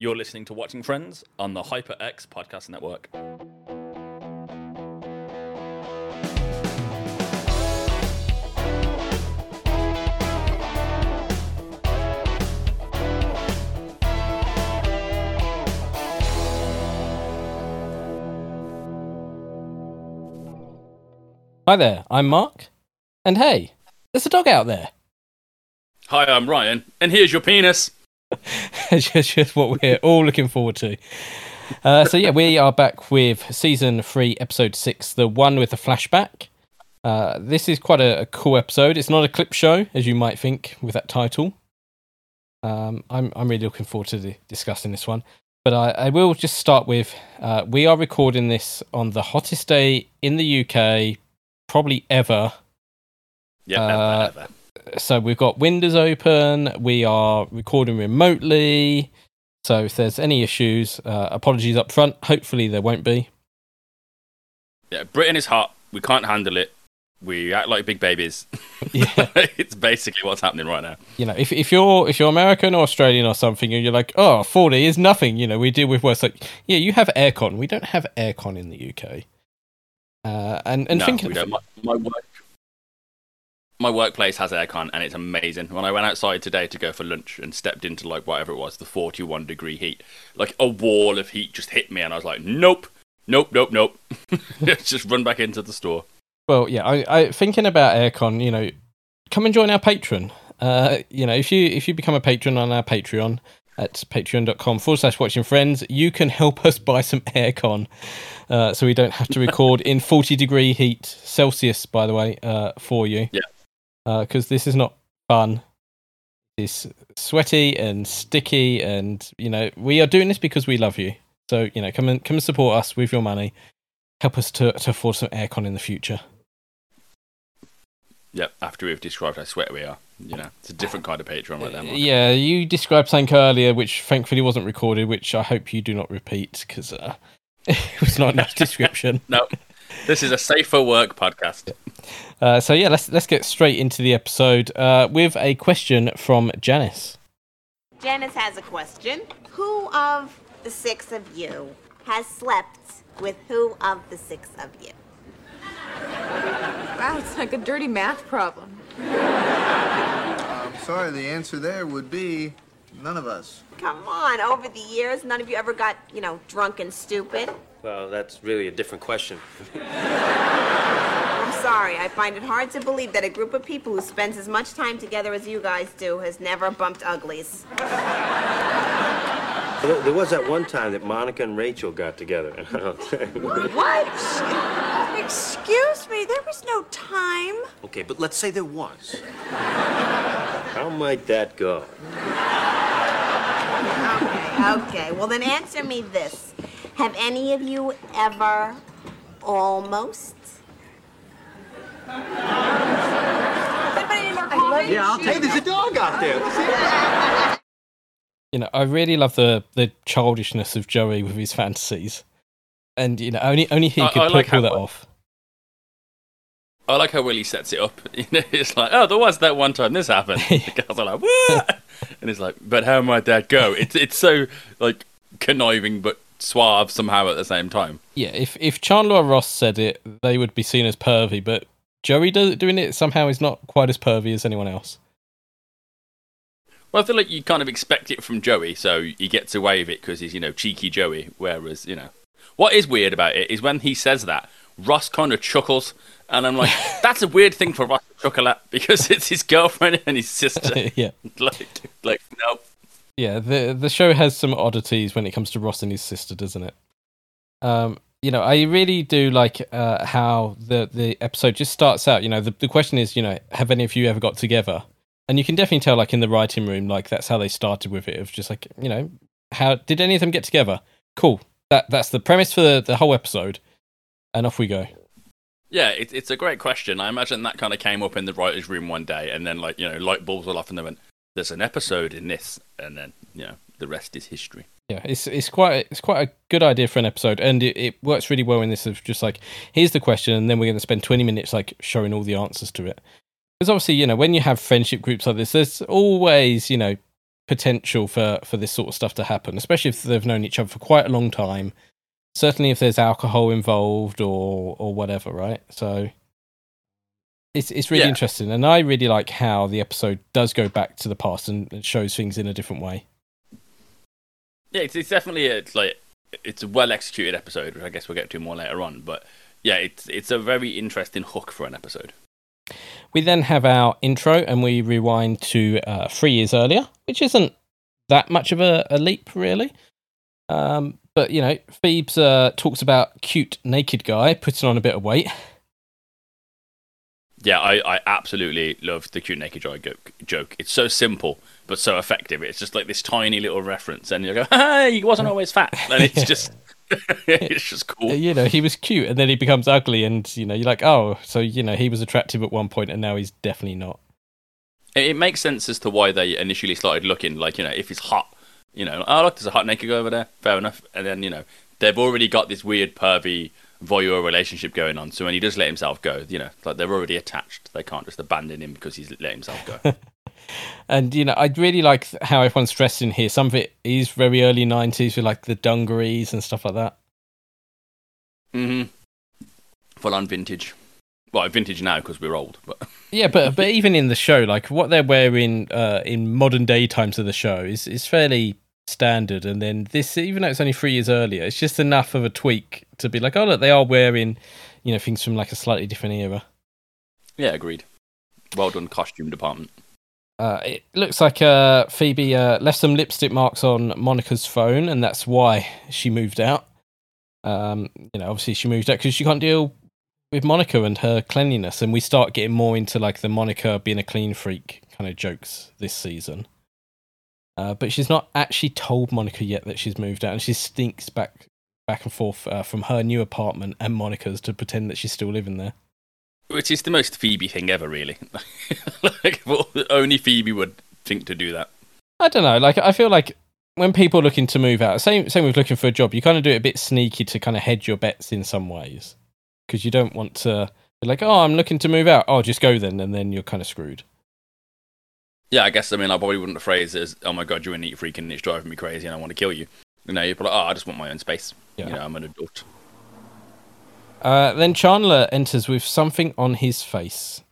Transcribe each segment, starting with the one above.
You're listening to Watching Friends on the HyperX Podcast Network. Hi there, I'm Mark. And hey, there's a dog out there. Hi, I'm Ryan, and here's your penis. it's just, just what we're all looking forward to. Uh, so, yeah, we are back with season three, episode six, the one with the flashback. Uh, this is quite a, a cool episode. It's not a clip show, as you might think with that title. Um, I'm, I'm really looking forward to the, discussing this one. But I, I will just start with uh, we are recording this on the hottest day in the UK, probably ever. Yeah, Uh, ever, ever. So we've got windows open. We are recording remotely. So if there's any issues, uh, apologies up front. Hopefully there won't be. Yeah, Britain is hot. We can't handle it. We act like big babies. Yeah. it's basically what's happening right now. You know, if if you're if you're American or Australian or something, and you're like, oh, 40 is nothing. You know, we deal with worse. Like, yeah, you have aircon. We don't have aircon in the UK. Uh, and and no, thinking, we don't. My, my work, my workplace has aircon, and it's amazing. When I went outside today to go for lunch and stepped into like whatever it was, the forty-one degree heat, like a wall of heat just hit me, and I was like, nope, nope, nope, nope. just run back into the store. Well, yeah, I, I thinking about aircon. You know, come and join our Patreon. Uh, you know, if you if you become a patron on our Patreon at patreon.com forward slash watching friends, you can help us buy some aircon, uh, so we don't have to record in forty degree heat Celsius. By the way, uh, for you, Yeah. Because this is not fun. It's sweaty and sticky, and you know we are doing this because we love you. So you know, come and come and support us with your money. Help us to, to afford some aircon in the future. Yep. After we've described how sweat we are, you know, it's a different kind of Patreon right there. Mark. Yeah, you described something earlier, which thankfully wasn't recorded, which I hope you do not repeat because uh, it was not enough description. No, this is a safer work podcast. Uh, so yeah, let's let's get straight into the episode uh, with a question from Janice. Janice has a question. Who of the six of you has slept with who of the six of you? Wow, it's like a dirty math problem. I'm sorry, the answer there would be none of us. Come on, over the years, none of you ever got, you know, drunk and stupid. Well, that's really a different question. I'm sorry, I find it hard to believe that a group of people who spends as much time together as you guys do has never bumped uglies. There there was that one time that Monica and Rachel got together. What? Excuse me, there was no time. okay, but let's say there was. How might that go? Okay, okay. Well, then answer me this. Have any of you ever almost? Yeah, I'll Hey, there's a dog out there. You know, I really love the the childishness of Joey with his fantasies, and you know, only only he I- could I pull, like pull how- that off. I like how Willie sets it up. You know, it's like, oh, there was that one time this happened. The girls are like, what? And it's like, but how might that go? It's it's so like conniving but suave somehow at the same time. Yeah, if if Chandler Ross said it, they would be seen as pervy, but Joey do, doing it somehow is not quite as pervy as anyone else. Well, I feel like you kind of expect it from Joey, so he gets away with it because he's you know cheeky Joey. Whereas you know, what is weird about it is when he says that, Ross kind of chuckles, and I'm like, that's a weird thing for Ross to chuckle at because it's his girlfriend and his sister. yeah. like, like no, Yeah, the the show has some oddities when it comes to Ross and his sister, doesn't it? Um, you know, I really do like uh, how the the episode just starts out. You know, the the question is, you know, have any of you ever got together? And you can definitely tell, like in the writing room, like that's how they started with it. Of just like, you know, how did any of them get together? Cool. That that's the premise for the, the whole episode, and off we go. Yeah, it, it's a great question. I imagine that kind of came up in the writers' room one day, and then like you know, light bulbs went off, and they went, "There's an episode in this," and then you know, the rest is history. Yeah, it's it's quite it's quite a good idea for an episode, and it, it works really well in this of just like here's the question, and then we're going to spend twenty minutes like showing all the answers to it. Because obviously, you know, when you have friendship groups like this, there's always you know potential for for this sort of stuff to happen, especially if they've known each other for quite a long time. Certainly, if there's alcohol involved or or whatever, right? So it's it's really Yeah. interesting, and I really like how the episode does go back to the past and it shows things in a different way. Yeah, it's, it's definitely a, it's like it's a well executed episode, which I guess we'll get to more later on. But yeah, it's it's a very interesting hook for an episode. We then have our intro, and we rewind to uh, three years earlier, which isn't that much of a, a leap, really. Um, but you know, Phoebes uh, talks about cute naked guy putting on a bit of weight. Yeah, I, I absolutely love the cute naked guy joke. It's so simple but so effective. It's just like this tiny little reference, and you go, "Hey, he wasn't always fat," and it's just it's just cool. You know, he was cute, and then he becomes ugly, and you know, you're like, oh, so you know, he was attractive at one point, and now he's definitely not. It, it makes sense as to why they initially started looking like you know if he's hot, you know, oh look, there's a hot naked guy over there. Fair enough. And then you know they've already got this weird pervy voyeur relationship going on. So when he does let himself go, you know, like they're already attached. They can't just abandon him because he's let himself go. And you know, I really like how everyone's dressed in here. Some of it is very early '90s with like the dungarees and stuff like that. hmm Full on vintage. Well, vintage now because we're old, but Yeah, but but even in the show, like what they're wearing uh, in modern day times of the show is is fairly standard. And then this, even though it's only three years earlier, it's just enough of a tweak to be like, oh look, they are wearing, you know, things from like a slightly different era. yeah, agreed. Well done, costume department. Uh, it looks like uh, Phoebe uh, left some lipstick marks on Monica's phone, and that's why she moved out. Um, you know, obviously she moved out because she can't deal with Monica and her cleanliness, and we start getting more into like the Monica being a clean freak kind of jokes this season. Uh, but she's not actually told Monica yet that she's moved out, and she stinks back back and forth uh, from her new apartment and Monica's to pretend that she's still living there. Which is the most Phoebe thing ever, really. like, well, only Phoebe would think to do that. I don't know. Like I feel like when people are looking to move out, same same with looking for a job, you kind of do it a bit sneaky to kind of hedge your bets in some ways because you don't want to be like, oh, I'm looking to move out. Oh, just go then, and then you're kind of screwed. Yeah, I guess, I mean, I probably wouldn't phrase it as, oh my god, you're a neat freak and it's driving me crazy and I want to kill you. You know, you're probably like, oh, I just want my own space. Yeah. You know, I'm an adult. Uh, then Chandler enters with something on his face.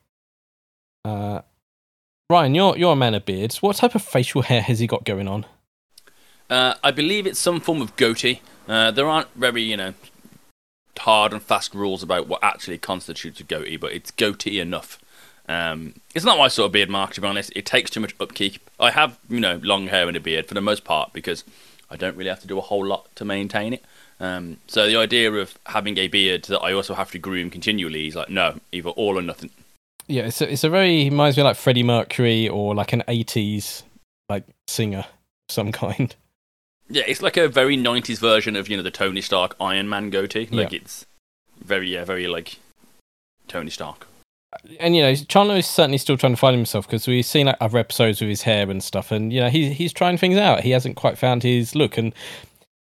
Uh, Ryan, you're you're a man of beards. What type of facial hair has he got going on? Uh, I believe it's some form of goatee. Uh, there aren't very, you know, hard and fast rules about what actually constitutes a goatee, but it's goatee enough. Um, it's not my sort of beard mark, to be honest. It takes too much upkeep. I have, you know, long hair and a beard for the most part because I don't really have to do a whole lot to maintain it. Um, so the idea of having a beard that I also have to groom continually is like, no, either all or nothing. Yeah, it's a, it's a very reminds me of like Freddie Mercury or like an '80s like singer of some kind. Yeah, it's like a very 90s version of, you know, the Tony Stark Iron Man goatee. Like, Yeah. it's very, yeah, very like Tony Stark. And you know Chandler is certainly still trying to find himself because we've seen like other episodes with his hair and stuff, and you know he's he's trying things out. He hasn't quite found his look, and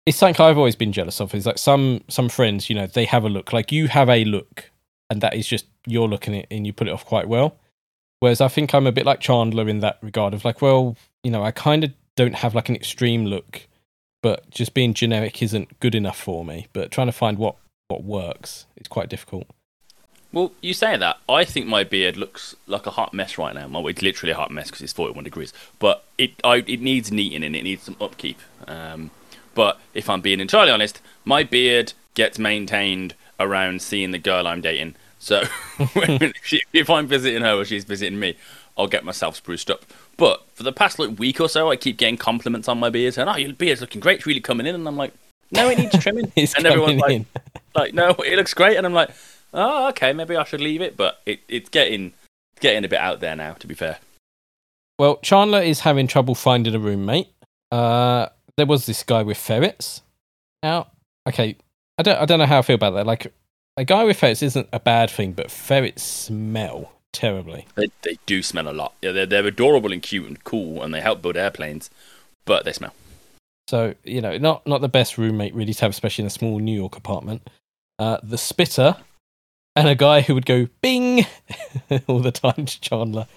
it's something I've always been jealous of. Is like some some friends, you know, they have a look like you have a look, and that is just you're looking it and you put it off quite well. Whereas I think I'm a bit like Chandler in that regard of like, well, you know, I kind of don't have like an extreme look, but just being generic isn't good enough for me. But trying to find what what works is quite difficult. Well, you say that. I think my beard looks like a hot mess right now. Well, it's literally a hot mess because it's 41 degrees. But it I, it needs neating and it needs some upkeep. Um, but if I'm being entirely honest, my beard gets maintained around seeing the girl I'm dating. So if I'm visiting her or she's visiting me, I'll get myself spruced up. But for the past like week or so, I keep getting compliments on my beard, saying, "Oh, your beard's looking great. It's really coming in." And I'm like, "No, it needs trimming." And everyone's like, like, no, it looks great, and I'm like, oh, okay, maybe I should leave it, but it, it's getting getting a bit out there now. To be fair, Well, Chandler is having trouble finding a roommate. Uh, there was this guy with ferrets. Now, okay, I don't, I don't know how I feel about that. Like, a guy with ferrets isn't a bad thing, but ferrets smell terribly. they they do smell a lot. Yeah, they're they're adorable and cute and cool, and they help build airplanes, but they smell. So, you know, not not the best roommate really to have, especially in a small New York apartment. Uh, the spitter and a guy who would go bing all the time to Chandler,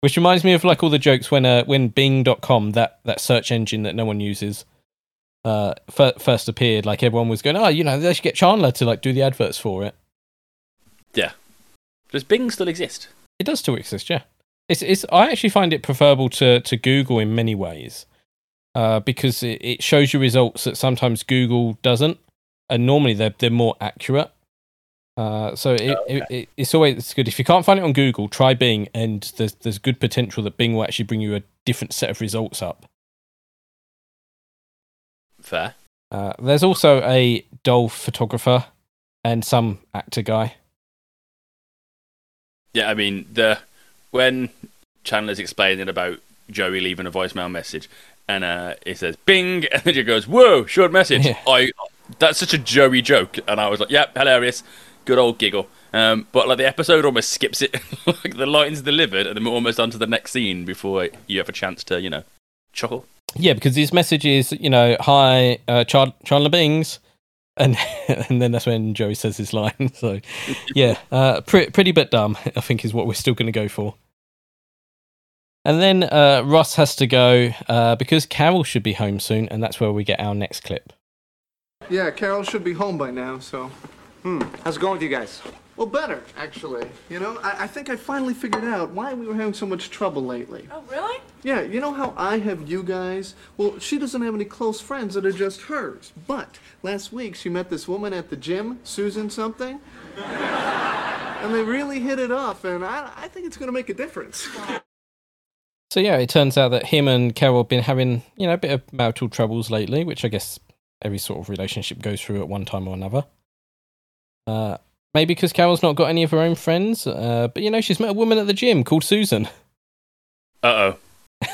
Which reminds me of like all the jokes when uh, when Bing.com, that, that search engine that no one uses, uh, fir- first appeared. Like everyone was going, oh, you know, they should get Chandler to like do the adverts for it. Yeah. Does Bing still exist? It does still exist, yeah. It's it's. I actually find it preferable to to Google in many ways, uh, because it, it shows you results that sometimes Google doesn't, and normally they're they're more accurate. Uh, so it, it, it, it's always it's good if you can't find it on Google, try Bing, and there's there's good potential that Bing will actually bring you a different set of results up. Fair. Uh, there's also a doll photographer and some actor guy. Yeah, I mean the when Chandler's explaining about Joey leaving a voicemail message, and uh, it says "Bing," and then he goes, "Whoa, short message." Yeah. I that's such a Joey joke, and I was like, "Yep, hilarious, good old giggle." Um, but like the episode almost skips it, like the line's delivered, and then we're almost on to the next scene before you have a chance to, you know, chuckle. Yeah, because his message is, you know, hi, uh, Char- Chandler Bings, and and then that's when Joey says his line. So, yeah, uh, pre- pretty bit dumb. I think is what we're still going to go for. And then uh, Ross has to go uh, because Carol should be home soon, and that's where we get our next clip. Yeah, Carol should be home by now, so. Hmm, how's it going with you guys? Well, better, actually. You know, I, I think I finally figured out why we were having so much trouble lately. Oh, really? Yeah, you know how I have you guys? Well, she doesn't have any close friends that are just hers. But last week she met this woman at the gym, Susan something. and they really hit it off, and I, I think it's going to make a difference. So yeah, it turns out that him and Carol have been having, you know, a bit of marital troubles lately, which I guess every sort of relationship goes through at one time or another. Uh, maybe because Carol's not got any of her own friends, uh, but you know, she's met a woman at the gym called Susan. Uh oh.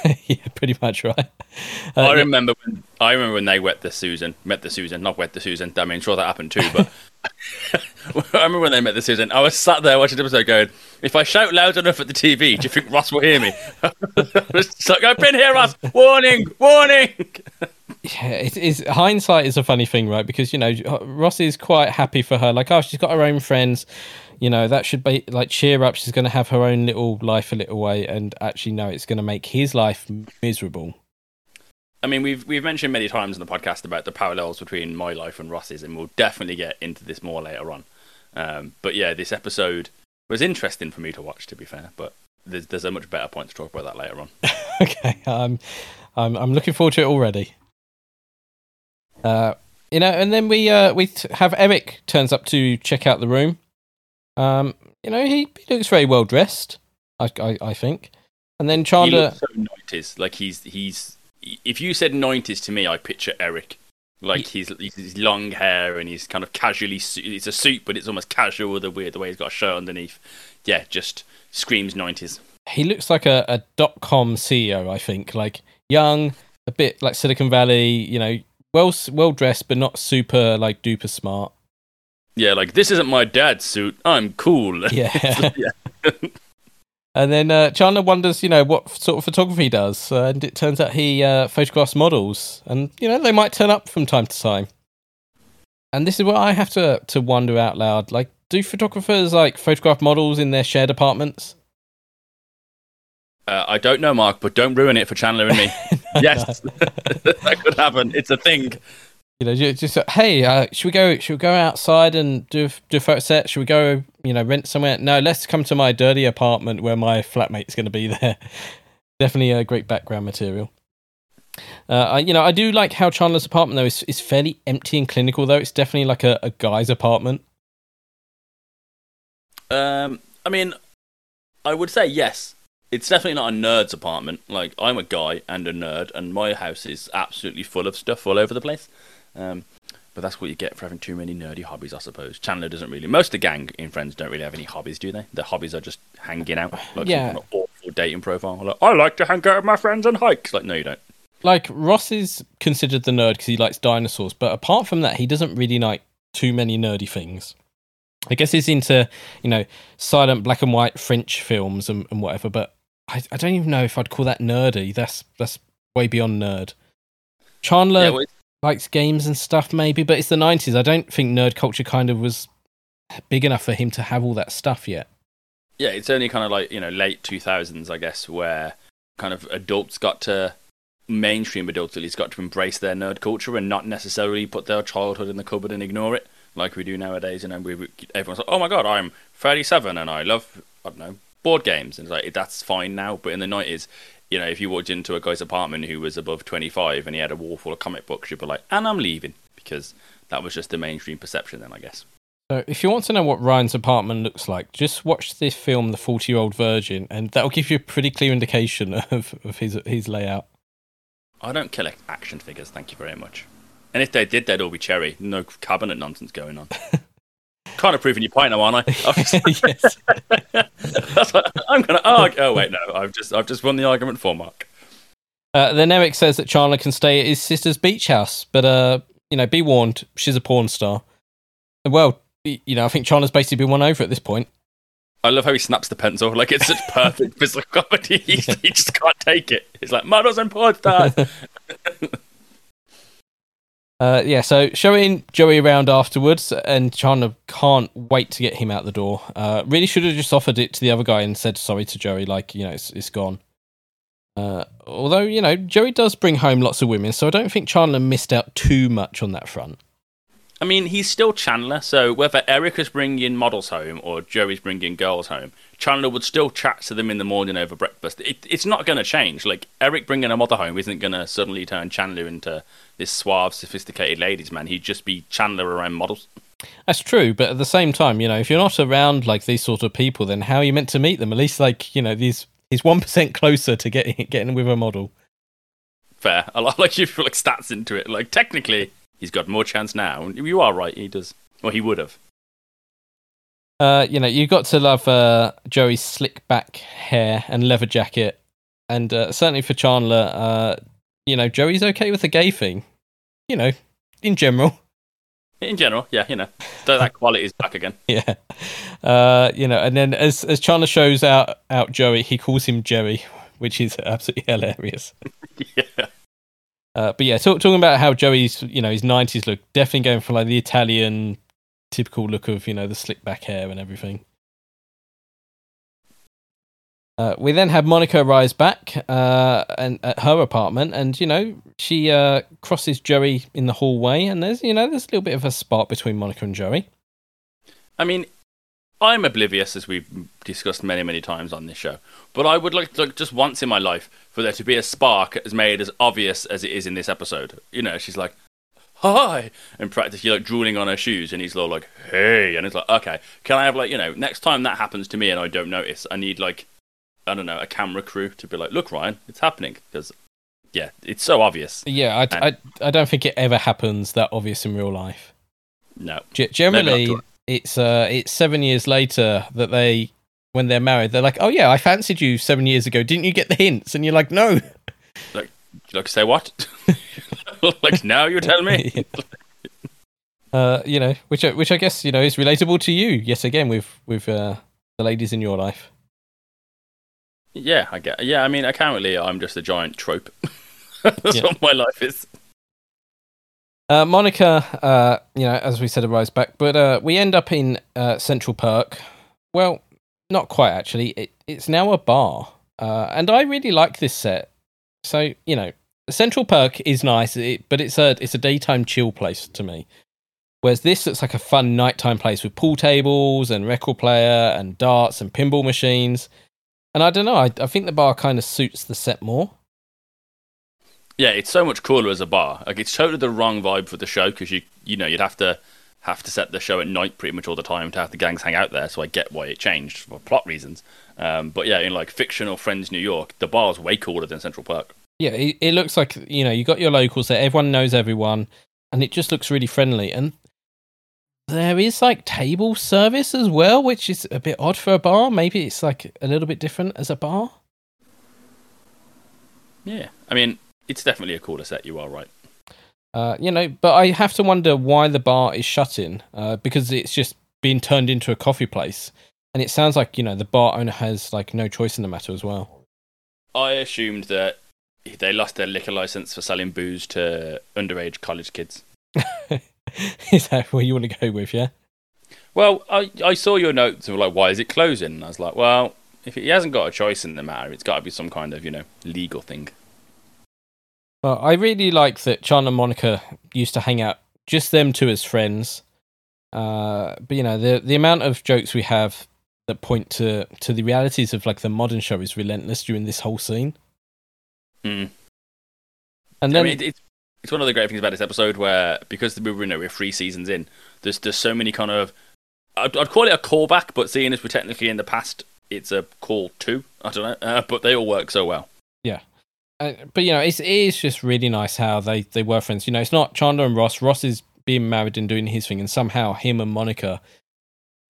yeah, pretty much right. Uh, I yeah, remember when I remember when they wet the Susan, met the Susan, not wet the Susan. I mean, sure that happened too, but I remember when they met the Susan. I was sat there watching the episode, going, "If I shout loud enough at the TV, do you think Ross will hear me?" I was like, "I've been here, Ross. Warning, warning." yeah, it is hindsight is a funny thing, right? Because you know Ross is quite happy for her, like, oh, she's got her own friends. You know that should be like cheer up. She's going to have her own little life a little way, and actually, no, it's going to make his life miserable. I mean, we've we've mentioned many times in the podcast about the parallels between my life and Ross's, and we'll definitely get into this more later on. Um, but yeah, this episode was interesting for me to watch, to be fair. But there's there's a much better point to talk about that later on. okay, um, I'm I'm looking forward to it already. Uh, you know, and then we uh we have Eric turns up to check out the room. Um, you know, he, he looks very well dressed. I, I I think, and then He Chandler. looks so nineties. Like he's he's. If you said nineties to me, I picture Eric. Like he's he's his long hair and he's kind of casually. It's a suit, but it's almost casual. The weird the way he's got a shirt underneath. Yeah, just screams nineties. he looks like a, a dot com CEO, I think. Like young, a bit like Silicon Valley, you know, well well dressed, but not super like duper smart. Yeah, like this isn't my dad's suit. I'm cool. Yeah. yeah. And then uh, Chandler wonders, you know, what sort of photography he does, uh, and it turns out he uh, photographs models, and you know they might turn up from time to time. And this is what I have to to wonder out loud: like, do photographers like photograph models in their shared apartments? Uh, I don't know, Mark, but don't ruin it for Chandler and me. yes, that could happen. It's a thing. You know, just uh, hey, uh, should we go? Should we go outside and do do a photo set? Should we go? You know, rent somewhere? No, let's come to my dirty apartment where my flatmate's going to be there. Definitely a great background material. Uh, I, you know, I do like how Chandler's apartment though is is fairly empty and clinical. Though it's definitely like a, a guy's apartment. Um, I mean, I would say yes. It's definitely not a nerd's apartment. Like I'm a guy and a nerd, and my house is absolutely full of stuff all over the place. Um, but that's what you get for having too many nerdy hobbies, I suppose. Chandler doesn't really. Most of the gang in Friends don't really have any hobbies, do they? Their hobbies are just hanging out. Like Yeah. some kind of awful dating profile. Like, I like to hang out with my friends and hike. Like, no, you don't. Like Ross is considered the nerd because he likes dinosaurs, but apart from that, he doesn't really like too many nerdy things. I guess he's into, you know, silent black and white French films and, and whatever, but I, I don't even know if I'd call that nerdy. That's that's way beyond nerd. Chandler Yeah, well, likes games and stuff, maybe, but it's the nineties. I don't think nerd culture kind of was big enough for him to have all that stuff yet. Yeah, it's only kind of like you know late two thousands, I guess, where kind of adults got to mainstream adults at least got to embrace their nerd culture and not necessarily put their childhood in the cupboard and ignore it like we do nowadays. You know, we everyone's like, "Oh my god, I'm 37 and I love I don't know board games," and it's like that's fine now. But in the 90s, you know, if you walked into a guy's apartment who was above 25 and he had a wall full of comic books, you'd be like, "And I'm leaving," because that was just the mainstream perception then, I guess. So, if you want to know what Ryan's apartment looks like, just watch this film, The 40 Year Old Virgin, and that'll give you a pretty clear indication of, of his his layout. I don't collect action figures, thank you very much. And if they did, they'd all be cherry. No cabinet nonsense going on. kind of proving your point now, aren't I? yes. That's what I'm going to argue. Oh wait, no, I've just I've just won the argument for Mark. Uh, then Eric says that Chandler can stay at his sister's beach house, but uh, you know, be warned, she's a porn star. Well, you know, I think Chandler's basically been won over at this point. I love how he snaps the pencil. Like it's such perfect physical comedy. He, he just can't take it. He's like, models and porn stars. Uh, yeah, so showing Joey around afterwards, and Chandler can't wait to get him out the door. Uh, really should have just offered it to the other guy and said sorry to Joey, like you know, it's it's gone. Uh, although you know, Joey does bring home lots of women, so I don't think Chandler missed out too much on that front. I mean, he's still Chandler, so whether Eric is bringing models home or Joey's bringing girls home, Chandler would still chat to them in the morning over breakfast. It, it's not going to change. Like, Eric bringing a model home isn't going to suddenly turn Chandler into this suave, sophisticated ladies' man. He'd just be Chandler around models. That's true, but at the same time, you know, if you're not around like these sort of people, then how are you meant to meet them? At least, like, you know, these he's one percent closer to getting getting with a model. Fair. I like you put like stats into it. Like, technically, he's got more chance now. You are right, he does. Well, he would have. Uh, you know, you got to love uh, Joey's slick back hair and leather jacket, and uh, certainly for Chandler, uh, you know, Joey's okay with the gay thing. You know, in general. In general, yeah, you know, that, that quality is back again. Yeah, uh, you know, and then as as Chandler shows out out Joey, he calls him Jerry, which is absolutely hilarious. yeah. Uh, but yeah, talk, talking about how Joey's, you know, his nineties look, definitely going for like the Italian typical look of, you know, the slick back hair and everything. Uh, we then have Monica rise back uh, and at her apartment, and you know she uh, crosses Joey in the hallway, and there's you know there's a little bit of a spark between Monica and Joey. I mean, I'm oblivious, as we've discussed many, many times on this show. But I would like, like just once in my life for there to be a spark as made as obvious as it is in this episode. You know, she's like, "Hi," and practically like drooling on her shoes, and he's all like, "Hey," and it's like, "Okay, can I have like you know next time that happens to me and I don't notice, I need like I don't know a camera crew to be like, look, Ryan, it's happening because." Yeah, it's so obvious. Yeah, I, And- I, I don't think it ever happens that obvious in real life. No, G- generally, it's uh, it's seven years later that they, when they're married, they're like, "Oh yeah, I fancied you seven years ago. Didn't you get the hints?" And you're like, "No." like, like say what? like now you tell me. uh, you know, which I- which I guess you know is relatable to you yet again with with uh, the ladies in your life. Yeah, I get. Yeah, I mean, apparently I'm just a giant trope. That's Yeah. what my life is. Uh, Monica, uh, you know, as we said, arrives back, but uh, we end up in uh, Central Perk. Well, not quite actually. It, it's now a bar, uh, and I really like this set. So you know, Central Perk is nice, but it's a it's a daytime chill place to me. Whereas this looks like a fun nighttime place with pool tables and record player and darts and pinball machines. And I don't know, I, I think the bar kind of suits the set more. Yeah, it's so much cooler as a bar. Like it's totally the wrong vibe for the show because you you know you'd have to have to set the show at night pretty much all the time to have the gangs hang out there. So I get why it changed for plot reasons. Um, but yeah, in like fictional Friends New York, the bar's way cooler than Central Perk. Yeah, it, it looks like you know you got your locals there. Everyone knows everyone, and it just looks really friendly. And there is like table service as well, which is a bit odd for a bar. Maybe it's like a little bit different as a bar. Yeah, I mean it's definitely a cooler set. You are right. Uh, you know, but I have to wonder why the bar is shutting uh, because it's just been turned into a coffee place, and it sounds like you know the bar owner has like no choice in the matter as well. I assumed that they lost their liquor license for selling booze to underage college kids. is that what you want to go with? Yeah. Well, I I saw your notes and were like, why is it closing? And I was like, well, if he hasn't got a choice in the matter, it's got to be some kind of you know legal thing. Well, I really like that Chandler and Monica used to hang out, just them two as friends. Uh, but you know, the the amount of jokes we have that point to to the realities of like the modern show is relentless during this whole scene. Hmm. And I then mean, it, it's it's one of the great things about this episode where because we were you know we're three seasons in, there's there's so many kind of I'd, I'd call it a callback, but seeing as we're technically in the past, it's a call two. I don't know, uh, but they all work so well. uh, but you know, it's, it is just really nice how they, they were friends. You know, it's not Chandler and Ross. Ross is being married and doing his thing, and somehow him and Monica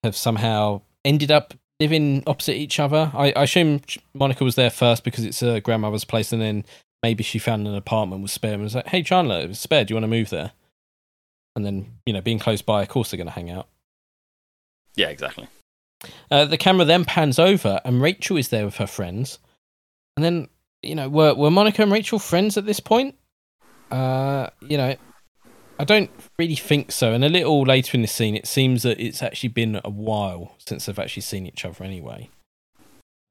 have somehow ended up living opposite each other. I, I assume Monica was there first because it's her grandmother's place, and then maybe she found an apartment with spare and was like, "Hey, Chandler, it's spare. Do you want to move there?" And then you know, being close by, of course they're going to hang out. Yeah, exactly. Uh, the camera then pans over, and Rachel is there with her friends. And then, you know, were were Monica and Rachel friends at this point? Uh, you know, I don't really think so. And a little later in the scene, it seems that it's actually been a while since they've actually seen each other anyway.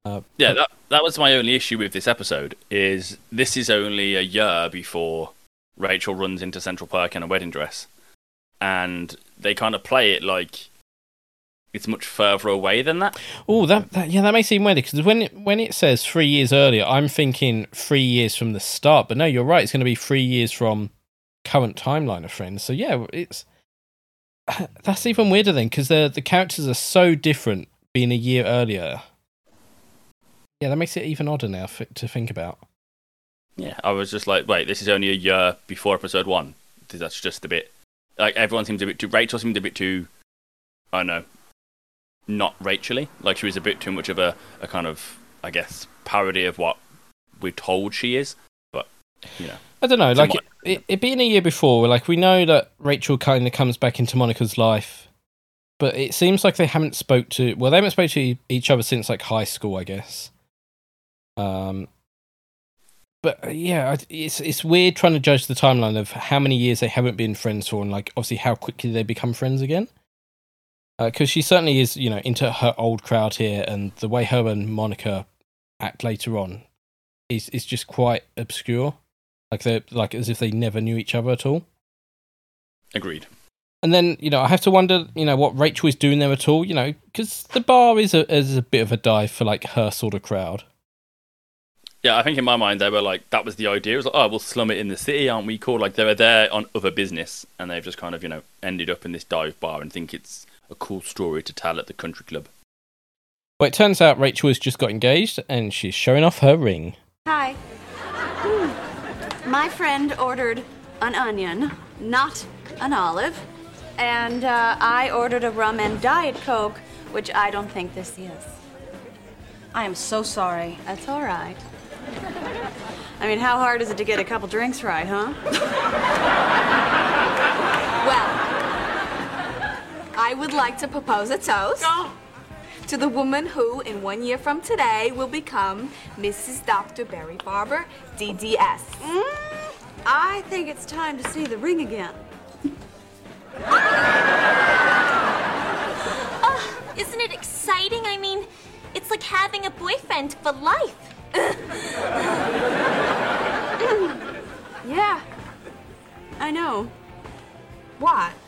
Uh, Yeah, that that was my only issue with this episode. Is this is only a year before Rachel runs into Central Perk in a wedding dress, and they kind of play it like it's much further away than that. Oh, that, that yeah, that may seem weird because when it, when it says three years earlier, I'm thinking three years from the start. But no, you're right. It's going to be three years from current timeline of Friends. So yeah, it's that's even weirder then because the the characters are so different being a year earlier. Yeah, that makes it even odder now f- to think about. Yeah, I was just like, wait, this is only a year before episode one. That's just a bit like everyone seems a bit too. Rachel seemed a bit too. I don't know, not Rachel-y. Like she was a bit too much of a, a kind of, I guess, parody of what we're told she is. But you know, I don't know, like it, it, it being a year before, like we know that Rachel kind of comes back into Monica's life, but it seems like they haven't spoke to well, they haven't spoke to each other since like high school, I guess. Um, but uh, yeah, it's it's weird trying to judge the timeline of how many years they haven't been friends for, and like obviously how quickly they become friends again. Because she certainly is, you know, into her old crowd here, and the way her and Monica act later on is is just quite obscure like they are like as if they never knew each other at all. agreed. And then you know I have to wonder, you know, what Rachel is doing there at all. You know, because the bar is a is a bit of a dive for like her sort of crowd. Yeah, I think in my mind they were like that was the idea. It was like, oh, we'll slum it in the city, aren't we? Cool. Like they were there on other business, and they've just kind of you know ended up in this dive bar and think it's a cool story to tell at the country club. Well, it turns out Rachel has just got engaged and she's showing off her ring. Hi. My friend ordered an onion, not an olive. And uh, I ordered a rum and Diet Coke, which I don't think this is. I am so sorry. That's all right. I mean, how hard is it to get a couple drinks right, huh? well, I would like to propose a toast to the woman who, in one year from today, will become Mrs. Dr. Barry Farber, DDS. Mm, I think it's time to see the ring again. Isn't it exciting? I mean, it's like having a boyfriend for life. Yeah, I know. What?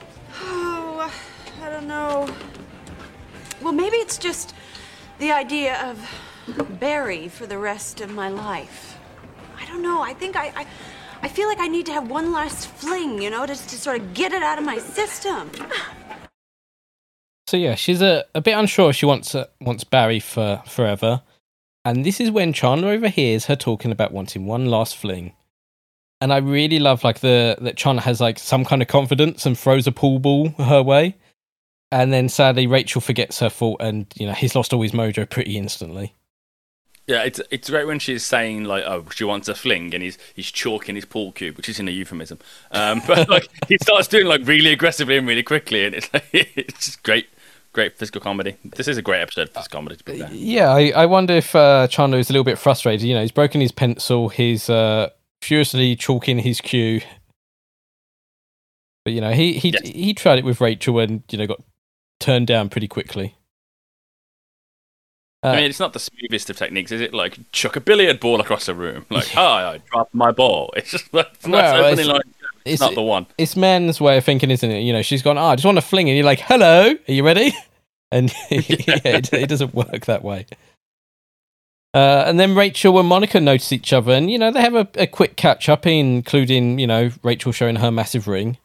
Oh, I don't know. Well, maybe it's just the idea of Barry for the rest of my life. I don't know. I think I, I, I feel like I need to have one last fling, you know, just to sort of get it out of my system. So yeah, she's a, a bit unsure if she wants uh, wants Barry for forever. And this is when Chandler overhears her talking about wanting one last fling. And I really love like the that Chandler has like some kind of confidence and throws a pool ball her way. And then sadly Rachel forgets her fault and you know he's lost all his mojo pretty instantly. Yeah, it's it's great when she's saying like, oh, she wants a fling, and he's he's chalking his pool cube, which isn't a euphemism. Um, but like he starts doing like really aggressively and really quickly, and it's like, it's just great, great physical comedy. This is a great episode of physical comedy. To be. Yeah, I, I wonder if uh, Chandler is a little bit frustrated. You know, he's broken his pencil, he's uh, furiously chalking his cue. But you know, he he Yes. he tried it with Rachel and you know got turned down pretty quickly. I Uh, mean, it's not the smoothest of techniques, is it? Like chuck a billiard ball across a room. Like, hi, I dropped my ball. It's just like it's Well, it's- like it's, not the one. It's men's way of thinking, isn't it? You know, she's gone, oh, I just want to fling, and you're like, hello, are you ready? And yeah, it, it doesn't work that way. Uh, and then Rachel and Monica notice each other, and you know they have a, a quick catch up, including you know Rachel showing her massive ring.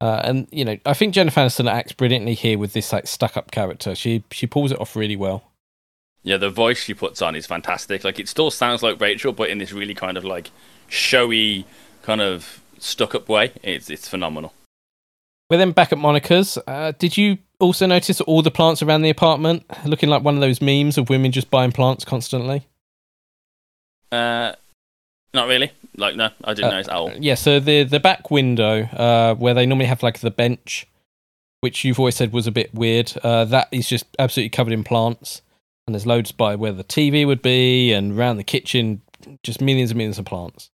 Uh, and you know, I think Jennifer Aniston acts brilliantly here with this like stuck up character. She she pulls it off really well. Yeah, the voice she puts on is fantastic. Like, it still sounds like Rachel, but in this really kind of like showy, kind of stuck up way. It's it's phenomenal. We're then back at Monica's. Uh, did you also notice all the plants around the apartment looking like one of those memes of women just buying plants constantly? Uh, not really. Like, no, I didn't Uh, notice at all. Yeah, so the the back window, uh, where they normally have like the bench, which you've always said was a bit weird, uh, that is just absolutely covered in plants. And there's loads by where the TV would be, and around the kitchen, just millions and millions of plants.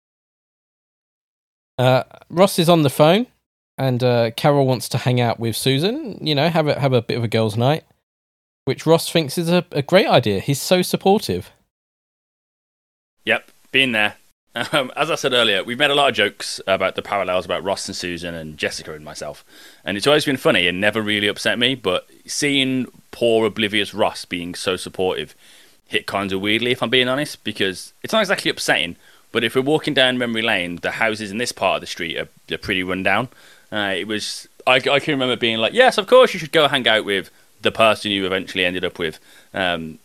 Uh, Ross is on the phone, and uh, Carol wants to hang out with Susan. You know, have a have a bit of a girls' night, which Ross thinks is a, a great idea. He's so supportive. Yep, been there. Um, as I said earlier, we've made a lot of jokes about the parallels about Ross and Susan and Jessica and myself, and it's always been funny and never really upset me. But seeing poor oblivious Ross being so supportive hit kind of weirdly, if I'm being honest, because it's not exactly upsetting. But if we're walking down memory lane, the houses in this part of the street are, are pretty run down. Uh, it was I, I can remember being like, yes, of course you should go hang out with the person you eventually ended up with. Um,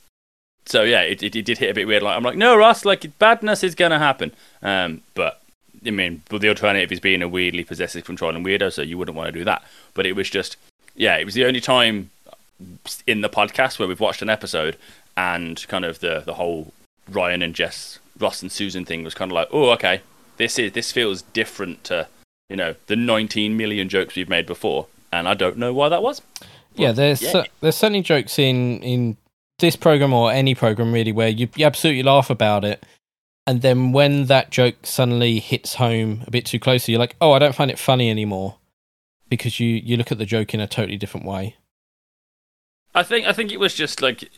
so yeah, it, it, it did hit a bit weird. Like I'm like, no, Ross, like badness is gonna happen. Um, but I mean, but the alternative is being a weirdly possessive, controlling weirdo, so you wouldn't want to do that. But it was just, yeah, it was the only time in the podcast where we've watched an episode and kind of the the whole Ryan and Jess, Ross and Susan thing was kind of like, oh, okay, this is this feels different to you know the 19 million jokes we've made before, and I don't know why that was. yeah, there's yeah. cer- there's certainly jokes in in this program or any program really where you, you absolutely laugh about it, and then when that joke suddenly hits home a bit too closely, you're like, oh, I don't find it funny anymore, because you you look at the joke in a totally different way. I think I think it was just like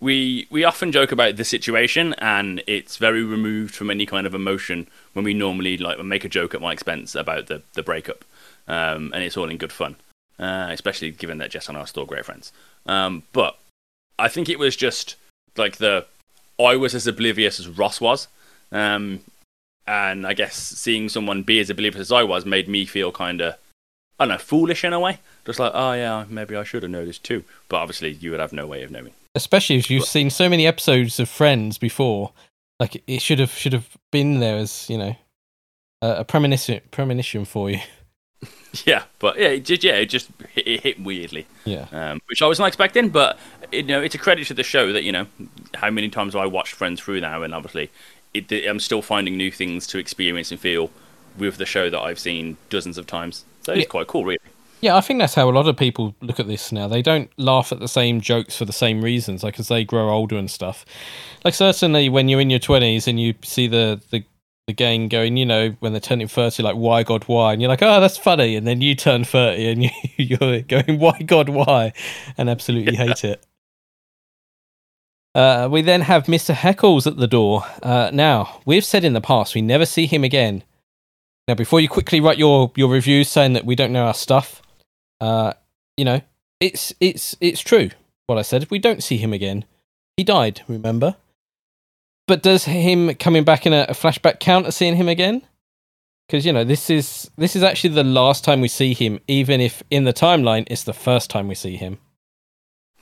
we we often joke about the situation and it's very removed from any kind of emotion when we normally like make a joke at my expense about the the breakup, um, and it's all in good fun, uh, especially given that Jess and I are still great friends. Um, but I think it was just like the I was as oblivious as Ross was, um, and I guess seeing someone be as oblivious as I was made me feel kind of I don't know foolish in a way. Just like, oh yeah, maybe I should have noticed too. But obviously, you would have no way of knowing. Especially if you've seen so many episodes of Friends before, like it should have should have been there as you know a, a premonition premonition for you. Yeah, but yeah, it just yeah, it just hit, it hit weirdly, Yeah. um, which I was not expecting. But you know, it's a credit to the show that you know how many times have I watched Friends through now, and obviously, it, I'm still finding new things to experience and feel with the show that I've seen dozens of times. So it's Yeah. quite cool, really. Yeah, I think that's how a lot of people look at this now. They don't laugh at the same jokes for the same reasons, like as they grow older and stuff. Like certainly when you're in your twenties and you see the, the the gang going, you know, when they're turning thirty, like why God why, and you're like, oh, that's funny, and then you turn thirty and you, you're going, why God why, and absolutely hate it. Uh, we then have Mr. Heckles at the door. Uh, now, we've said in the past we never see him again. Now, before you quickly write your, your reviews saying that we don't know our stuff, uh, you know, it's it's it's true what I said. If we don't see him again. He died, remember? But does him coming back in a, a flashback count as seeing him again? Because you know this is this is actually the last time we see him, even if in the timeline it's the first time we see him.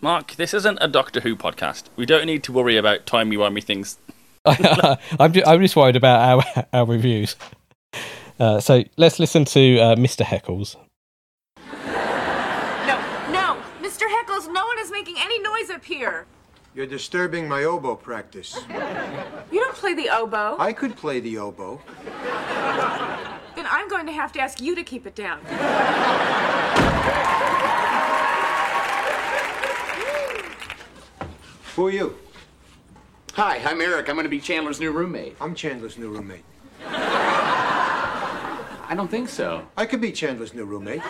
Mark, this isn't a Doctor Who podcast. We don't need to worry about timey wimey things. I'm ju- I'm just worried about our our reviews. Uh, so let's listen to uh, Mr. Heckles. No, no, Mr. Heckles, no one is making any noise up here. You're disturbing my oboe practice. You don't play the oboe. I could play the oboe. Then I'm going to have to ask you to keep it down. Who are you? Hi, I'm Eric. I'm going to be Chandler's new roommate. I'm Chandler's new roommate. I don't think so. I could be Chandler's new roommate.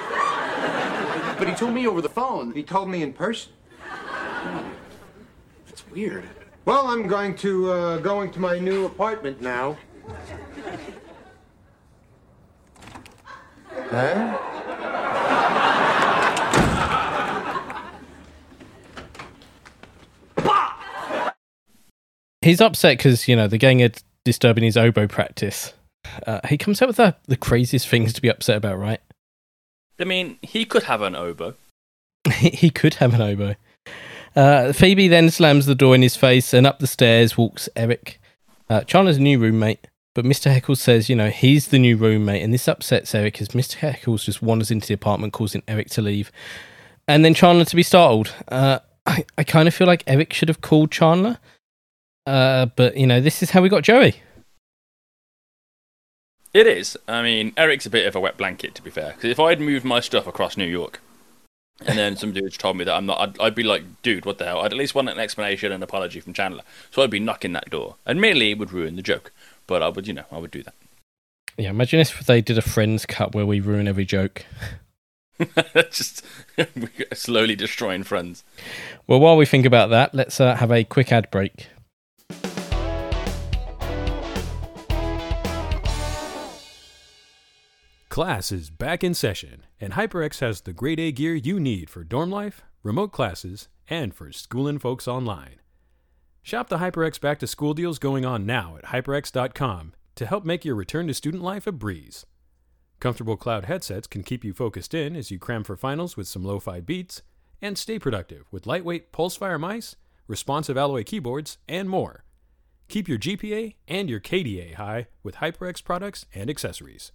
But he told me over the phone. He told me in person. Hmm. It's weird. Well, I'm going to uh, go into my new apartment now. Huh? He's upset because, you know, the gang are disturbing his oboe practice. Uh, he comes up with the, the craziest things to be upset about, right? I mean, he could have an oboe. he could have an oboe. Uh, Phoebe then slams the door in his face, and up the stairs walks Eric, uh, Chandler's new roommate. But Mr. Heckles says, you know, he's the new roommate, and this upsets Eric as Mr. Heckles just wanders into the apartment, causing Eric to leave, and then Chandler to be startled. Uh, I, I kind of feel like Eric should have called Chandler, uh, but you know, this is how we got Joey. It is. I mean, Eric's a bit of a wet blanket, to be fair. Because if I'd moved my stuff across New York, and then some dudes told me that I'm not, I'd, I'd be like, dude, what the hell? I'd at least want an explanation and apology from Chandler. So I'd be knocking that door. Admittedly, it would ruin the joke, but I would, you know, I would do that. Yeah, imagine if they did a Friends cut where we ruin every joke. Just slowly destroying friends. Well, while we think about that, let's uh, have a quick ad break. Class is back in session, and HyperX has the grade A gear you need for dorm life, remote classes, and for schoolin' folks online. Shop the HyperX back to school deals going on now at hyperx.com to help make your return to student life a breeze. Comfortable cloud headsets can keep you focused in as you cram for finals with some lo fi beats, and stay productive with lightweight Pulsefire mice, responsive alloy keyboards, and more. Keep your GPA and your KDA high with HyperX products and accessories.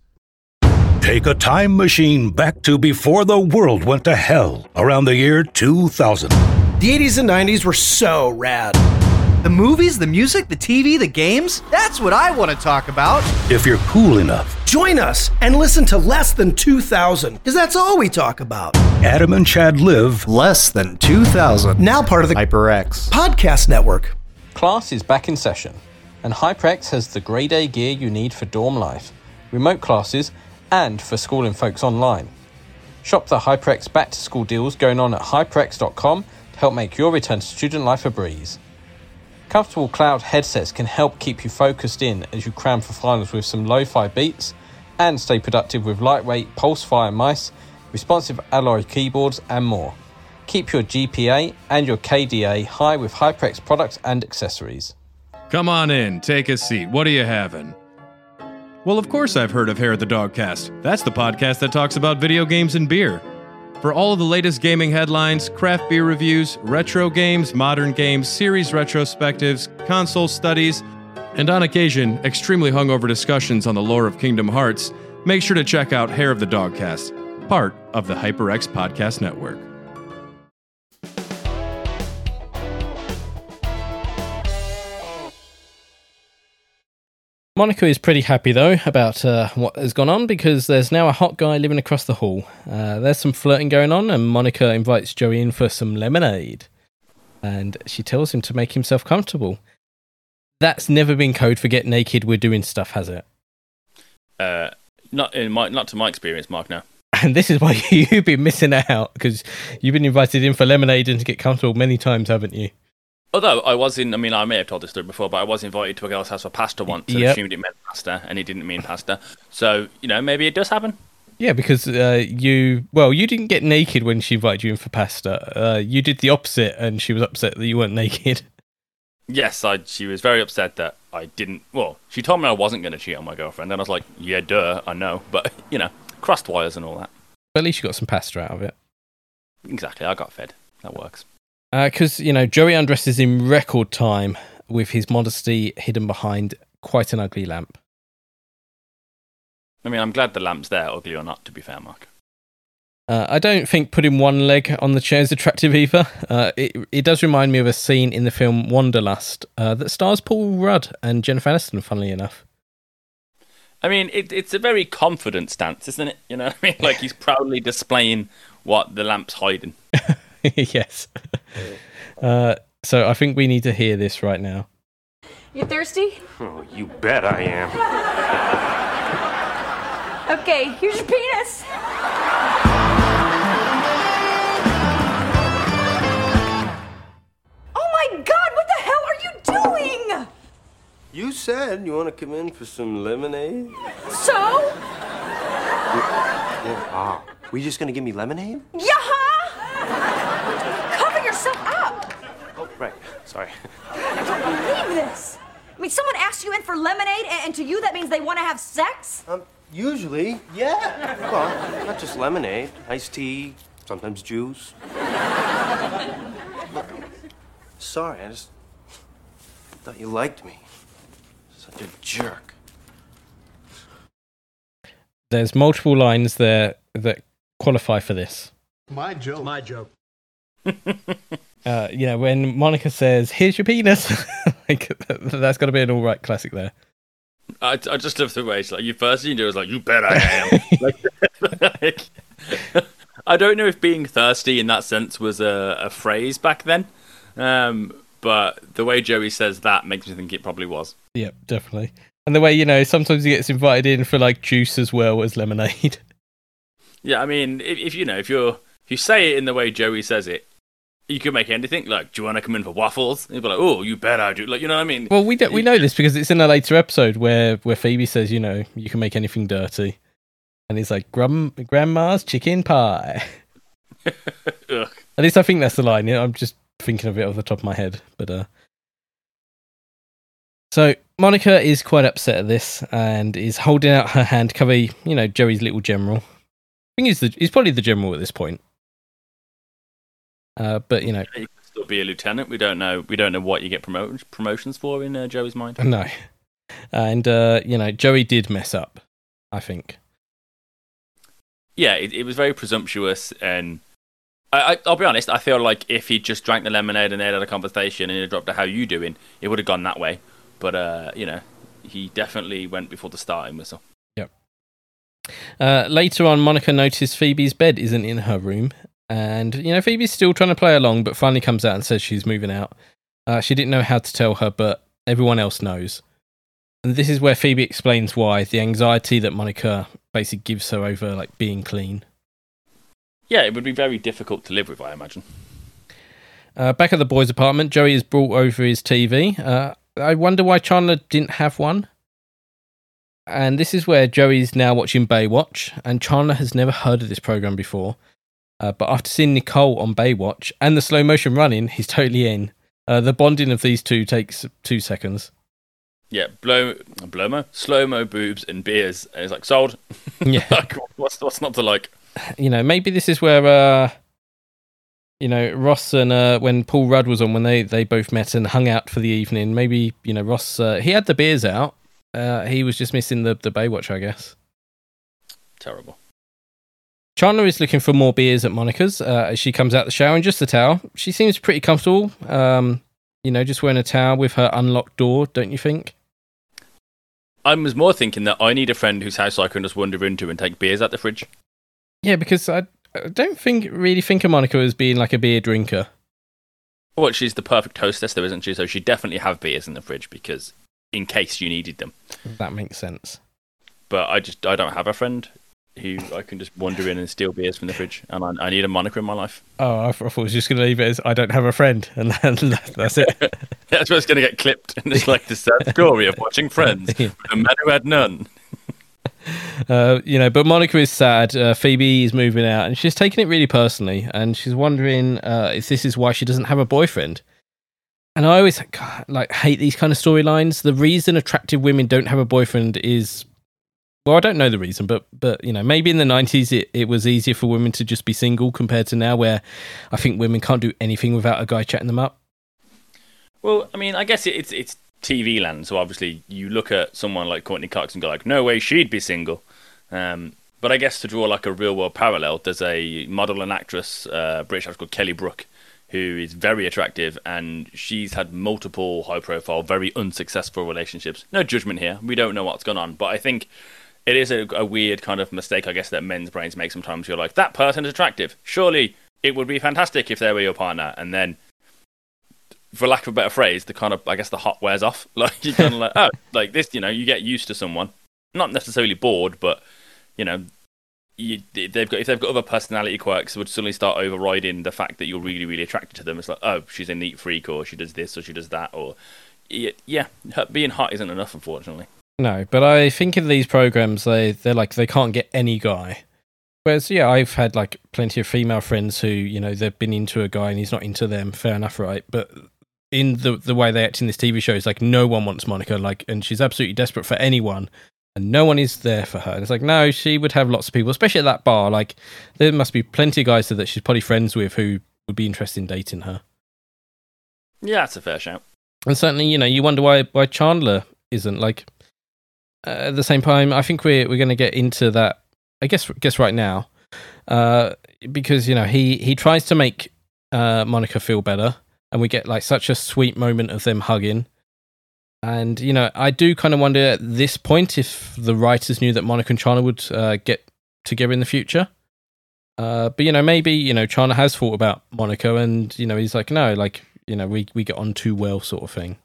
Take a time machine back to before the world went to hell around the year 2000. The 80s and 90s were so rad. The movies, the music, the TV, the games that's what I want to talk about. If you're cool enough, Join us and listen to Less Than 2000, because that's all we talk about. Adam and Chad live Less Than 2000. Now part of the HyperX Podcast Network. Class is back in session, and HyperX has the grade A gear you need for dorm life, remote classes, and for schooling folks online. Shop the HyperX back to school deals going on at hyperx.com to help make your return to student life a breeze. Comfortable cloud headsets can help keep you focused in as you cram for finals with some lo fi beats and stay productive with lightweight Pulsefire mice, responsive alloy keyboards, and more. Keep your GPA and your KDA high with HyperX products and accessories. Come on in, take a seat. What are you having? Well, of course I've heard of Hair of the Dogcast. That's the podcast that talks about video games and beer. For all of the latest gaming headlines, craft beer reviews, retro games, modern games, series retrospectives, console studies, and on occasion, extremely hungover discussions on the lore of Kingdom Hearts, make sure to check out Hair of the Dogcast, part of the HyperX Podcast Network. Monica is pretty happy though about uh, what has gone on because there's now a hot guy living across the hall. Uh, there's some flirting going on, and Monica invites Joey in for some lemonade, and she tells him to make himself comfortable. That's never been code for get naked. We're doing stuff, has it? Uh, not in my, not to my experience, Mark. No. And this is why you've been missing out because you've been invited in for lemonade and to get comfortable many times, haven't you? Although I was in, I mean, I may have told this story before, but I was invited to a girl's house for pasta once and Yep. assumed it meant pasta, and it didn't mean pasta. So you know, maybe it does happen. Yeah, because uh, you well, you didn't get naked when she invited you in for pasta. Uh, you did the opposite, and she was upset that you weren't naked. Yes, I, she was very upset that I didn't. Well, she told me I wasn't going to cheat on my girlfriend, and I was like, "Yeah, duh, I know," but you know, crossed wires and all that. But at least you got some pasta out of it. Exactly, I got fed. That works. Because, you know, Joey undresses in record time with his modesty hidden behind quite an ugly lamp. I mean, I'm glad the lamp's there, ugly or not. To be fair, Mark. Uh, I don't think putting one leg on the chair is attractive either. Uh, it, it does remind me of a scene in the film Wanderlust uh, that stars Paul Rudd and Jennifer Aniston, funnily enough. I mean, it, it's a very confident stance, isn't it? You know what I mean? Like he's proudly displaying what the lamp's hiding. yes. Uh, so I think we need to hear this right now. You thirsty? Oh, you bet I am. okay, here's your penis. Oh my god, what the hell are you doing? You said you want to come in for some lemonade. So? Yeah, yeah. Ah. Were you just going to give me lemonade? Yeah! Sorry. I don't believe this. I mean, someone asked you in for lemonade, and, and to you that means they want to have sex? Um, usually, yeah. Well, not just lemonade, iced tea, sometimes juice. Look, sorry, I just thought you liked me. Such a jerk. There's multiple lines there that qualify for this. My joke. My joke. Uh, you know, when Monica says, "Here's your penis," like that- that's got to be an all right classic there. I, I just love the way it's like you first thing you do is like you bet I am. like, like, I don't know if being thirsty in that sense was a, a phrase back then, um, but the way Joey says that makes me think it probably was. Yep, definitely. And the way you know, sometimes he gets invited in for like juice as well as lemonade. Yeah, I mean, if, if you know, if you're if you say it in the way Joey says it, you could make anything like, "Do you want to come in for waffles?" And you'd be like, "Oh, you bet I do." Like, you know what I mean? Well, we do, we know this because it's in a later episode where where Phoebe says, you know, you can make anything dirty, and he's like, Grum, "Grandma's chicken pie." At least I think that's the line. Yeah, I'm just thinking of it off the top of my head, but uh. So Monica is quite upset at this and is holding out her hand to cover, you know, Joey's little general. I think he's the he's probably the general at this point. Uh, but you know, You could still be a lieutenant. We don't know. We don't know what you get promotions promotions for in uh, Joey's mind. no, and uh, you know, Joey did mess up. I think. yeah, it, it was very presumptuous, and I, I, I'll be honest. I feel like if he just drank the lemonade and they had a conversation and he dropped a "How you doing," it would have gone that way. But uh, you know, he definitely went before the starting whistle. Yep. Uh, later on, Monica noticed Phoebe's bed isn't in her room, and you know Phoebe's still trying to play along, but finally comes out and says she's moving out. Uh, she didn't know how to tell her, but everyone else knows. And this is where Phoebe explains why the anxiety that Monica basically gives her over like being clean. Yeah, it would be very difficult to live with, I imagine. Uh, back at the boys' apartment, Joey has brought over his TV. Uh, I wonder why Chandler didn't have one. And this is where Joey's now watching Baywatch, and Chandler has never heard of this program before. Uh, but after seeing Nicole on Baywatch and the slow motion running, he's totally in. Uh, the bonding of these two takes two seconds. Yeah, blow, blow mo, slow mo, boobs and beers. And it's like sold. Yeah. like, what's what's not to like? You know, maybe this is where, uh, you know, Ross and uh, when Paul Rudd was on, when they, they both met and hung out for the evening, maybe, you know, Ross, uh, he had the beers out. Uh, he was just missing the, the Baywatch, I guess. Terrible. Chandler is looking for more beers at Monica's uh, as she comes out the shower in just a towel. She seems pretty comfortable, um, you know, just wearing a towel with her unlocked door, don't you think? I was more thinking that I need a friend whose house I can just wander into and take beers out the fridge. Yeah, because I, I don't think really think of Monica as being like a beer drinker. Well, she's the perfect hostess, though, isn't she? So she'd definitely have beers in the fridge because in case you needed them. That makes sense. But I just I don't have a friend who I can just wander in and steal beers from the fridge, and I, I need a Monica in my life. Oh, I, thought I was just going to leave it as I don't have a friend, and that's it. That's where it's going to get clipped, and it's like the sad story of watching Friends with a man who had none. Uh, you know, but Monica is sad. Uh, Phoebe is moving out, and she's taking it really personally, and she's wondering uh, if this is why she doesn't have a boyfriend. And I always God, like hate these kind of storylines. The reason attractive women don't have a boyfriend is, well, I don't know the reason, but but you know, maybe in the nineties it, it was easier for women to just be single compared to now, where I think women can't do anything without a guy chatting them up. Well, I mean, I guess it, it's it's TV land, so obviously you look at someone like Courteney Cox and go like, no way she'd be single. Um, but I guess to draw like a real world parallel, there's a model and actress, uh, British actress called Kelly Brook, who is very attractive, and she's had multiple high profile, very unsuccessful relationships. No judgment here. We don't know what's gone on, but I think it is a, a weird kind of mistake, I guess, that men's brains make sometimes. You're like, that person is attractive. Surely it would be fantastic if they were your partner, and then for lack of a better phrase, the kind of I guess the hot wears off. Like you kind of like oh, like this, you know, you get used to someone, not necessarily bored, but you know, you, they've got if they've got other personality quirks, it would suddenly start overriding the fact that you're really really attracted to them. It's like oh, she's a neat freak, or she does this, or she does that, or yeah, yeah, her- being hot isn't enough, unfortunately. No, but I think in these programs they they're like they can't get any guy. Whereas yeah, I've had like plenty of female friends who you know they've been into a guy and he's not into them. Fair enough, right? But in the the way they act in this TV show, it's like no one wants Monica, like, and she's absolutely desperate for anyone, and no one is there for her. And it's like no, she would have lots of people, especially at that bar. Like there must be plenty of guys that she's probably friends with who would be interested in dating her. Yeah, that's a fair shout. And certainly, you know, you wonder why why Chandler isn't like. Uh, at the same time, I think we're we're going to get into that. I guess guess right now, uh, because you know he he tries to make uh, Monica feel better, and we get like such a sweet moment of them hugging. And you know, I do kind of wonder at this point if the writers knew that Monica and Chandler would uh, get together in the future. Uh, but you know, maybe you know Chandler has thought about Monica, and you know he's like, no, like you know, we we get on too well, sort of thing.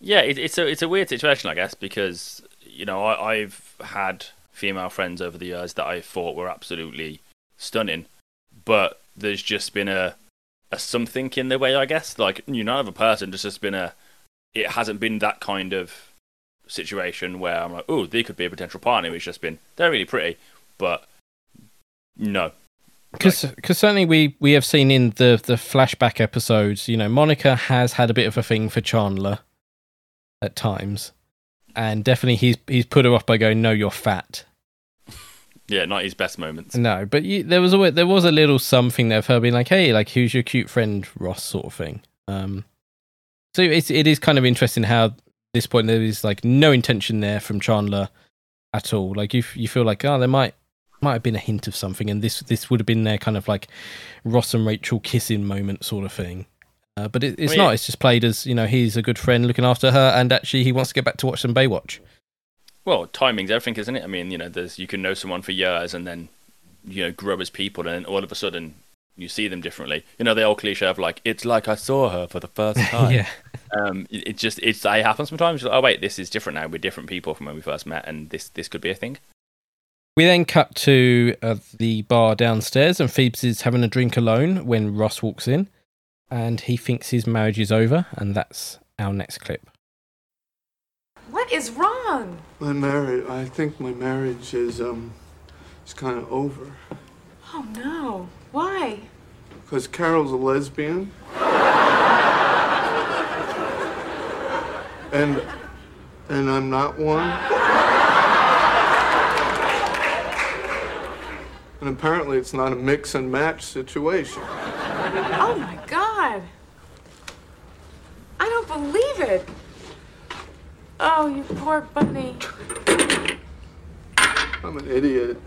Yeah, it, it's a it's a weird situation, I guess, because you know I, I've had female friends over the years that I thought were absolutely stunning, but there's just been a a something in the way, I guess. Like you know, other person, just has been a it hasn't been that kind of situation where I'm like, oh, they could be a potential partner. It's just been they're really pretty, but no, Because certainly we, we have seen in the, the flashback episodes, you know, Monica has had a bit of a thing for Chandler at times, and definitely he's he's put her off by going, "No, you're fat." yeah, not his best moments. No, but you, there was a there was a little something there of her being like, "Hey, like who's your cute friend, Ross?" sort of thing. Um, so it's it is kind of interesting how at this point there is like no intention there from Chandler at all. Like you you feel like oh there might might have been a hint of something, and this this would have been their kind of like Ross and Rachel kissing moment sort of thing. Uh, but it, it's Well, yeah. not. It's just played as you know he's a good friend looking after her, and actually he wants to get back to watch some Baywatch. Well, timing's everything, isn't it? I mean, you know, there's you can know someone for years and then you know grow as people, and then all of a sudden you see them differently. You know, the old cliche of like, it's like I saw her for the first time. Yeah. Um, it, it just it's it happens sometimes. Like, oh wait, this is different now. We're different people from when we first met, and this this could be a thing. We then cut to uh, the bar downstairs, and Phoebes is having a drink alone when Ross walks in, and he thinks his marriage is over, and that's our next clip. What is wrong? My marriage, I think my marriage is, um, is kind of over. Oh no. Why? Because Carol's a lesbian. and, and I'm not one. And apparently it's not a mix and match situation. Oh my god. I don't believe it. Oh, you poor bunny. I'm an idiot.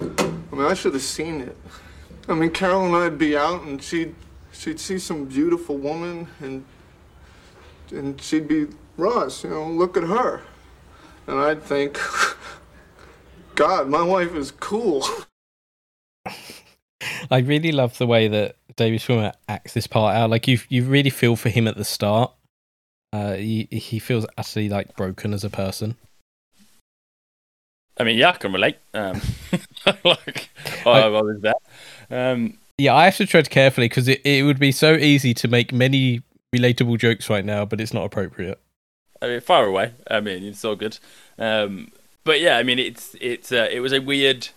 I mean, I should have seen it. I mean, Carol and I'd be out, and she'd she'd see some beautiful woman, and and she'd be Ross. You know, look at her, and I'd think, God, my wife is cool. I really love the way that David Schwimmer acts this part out. Like you, you really feel for him at the start. Uh, he he feels utterly like broken as a person. I mean, yeah, I can relate. Um, like, oh, I, I was there. Um, Yeah, I have to tread carefully because it, it would be so easy to make many relatable jokes right now, but it's not appropriate. I mean, far away. I mean, it's all good. Um, but yeah, I mean, it's it's uh, it was a weird,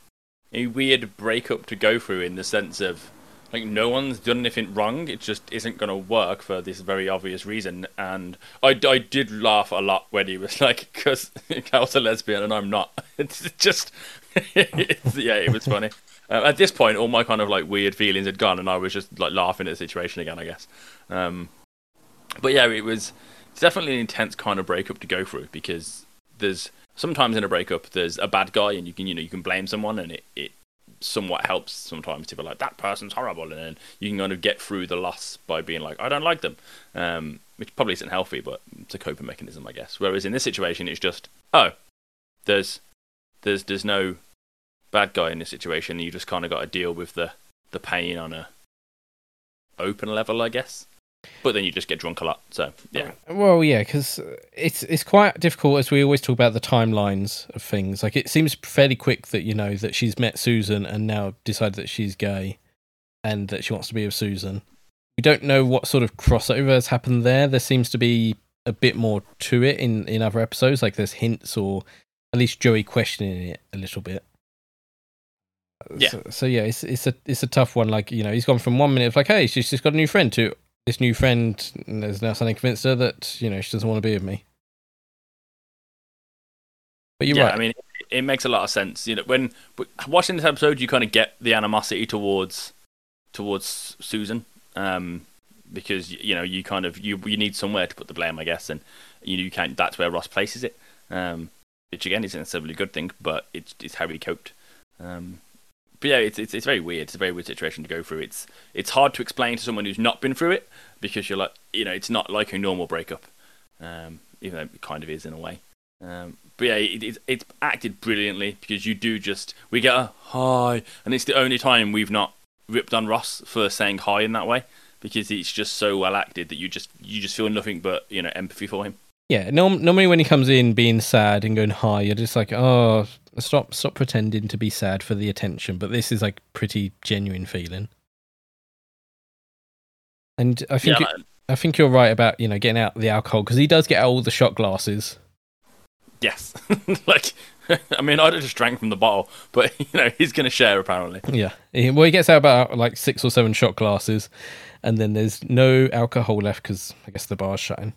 a weird breakup to go through in the sense of like no one's done anything wrong. It just isn't going to work for this very obvious reason. And I, I did laugh a lot when he was like, because Cal's a lesbian and I'm not. It's just, it's, yeah, it was funny. Uh, at this point, all my kind of like weird feelings had gone, and I was just like laughing at the situation again, I guess. Um, but yeah, it was definitely an intense kind of breakup to go through because there's sometimes in a breakup there's a bad guy and you can you know you can blame someone and it, it somewhat helps sometimes to be like that person's horrible. And then you can kind of get through the loss by being like I don't like them. Um, which probably isn't healthy but it's a coping mechanism I guess. Whereas in this situation it's just oh there's there's there's no bad guy in this situation. You just kind of got to deal with the the pain on a open level I guess but then you just get drunk a lot so yeah Well, yeah, because it's it's quite difficult as we always talk about the timelines of things. Like it seems fairly quick that you know that she's met Susan and now decided that she's gay, and that she wants to be with Susan. we don't know what sort of crossover has happened there. There seems to be a bit more to it in in other episodes. Like there's hints or at least Joey questioning it a little bit. Yeah. So, so yeah, it's it's a it's a tough one. Like you know, he's gone from one minute of like, hey, she's just got a new friend to this new friend. There's now something convinced her that you know she doesn't want to be with me. But you're yeah, right. I mean, it, it makes a lot of sense. You know, when watching this episode, you kind of get the animosity towards towards Susan, um, because you know you kind of you you need somewhere to put the blame, I guess, and you you can't. That's where Ross places it, um, which again isn't necessarily a good thing, but it's it's how he coped. Um, but yeah, it's, it's it's very weird. It's a very weird situation to go through. It's it's hard to explain to someone who's not been through it because you're like, you know, it's not like a normal breakup, um, even though it kind of is in a way. Um, but yeah, it, it's it's acted brilliantly because you do just we get a hi, and it's the only time we've not ripped on Ross for saying hi in that way because it's just so well acted that you just you just feel nothing but you know empathy for him. Yeah, norm- normally when he comes in being sad and going hi, you're just like, oh, stop, stop pretending to be sad for the attention. But this is like pretty genuine feeling. And I think Yeah, you- I think you're right about you know getting out the alcohol because he does get all the shot glasses. Yes, like I mean I'd have just drank from the bottle, but you know he's going to share apparently. Yeah, well, he gets out about like six or seven shot glasses, and then there's no alcohol left because I guess the bar's shutting.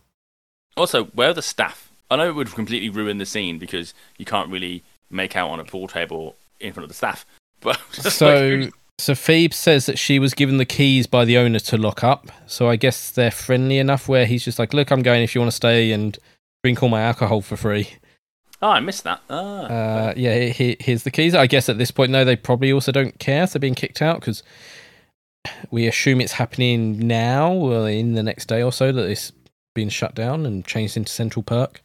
Also, where are the staff? I know it would completely ruin the scene because you can't really make out on a pool table in front of the staff. But so like, so Phoebe says that she was given the keys by the owner to lock up. So I guess they're friendly enough where he's just like, "Look, I'm going if you want to stay and drink all my alcohol for free." oh, I missed that. Ah. Uh, yeah, he- he- here's the keys. I guess at this point, no, they probably also don't care if they're being kicked out because we assume it's happening now or in the next day or so that it's been shut down and changed into Central Perk.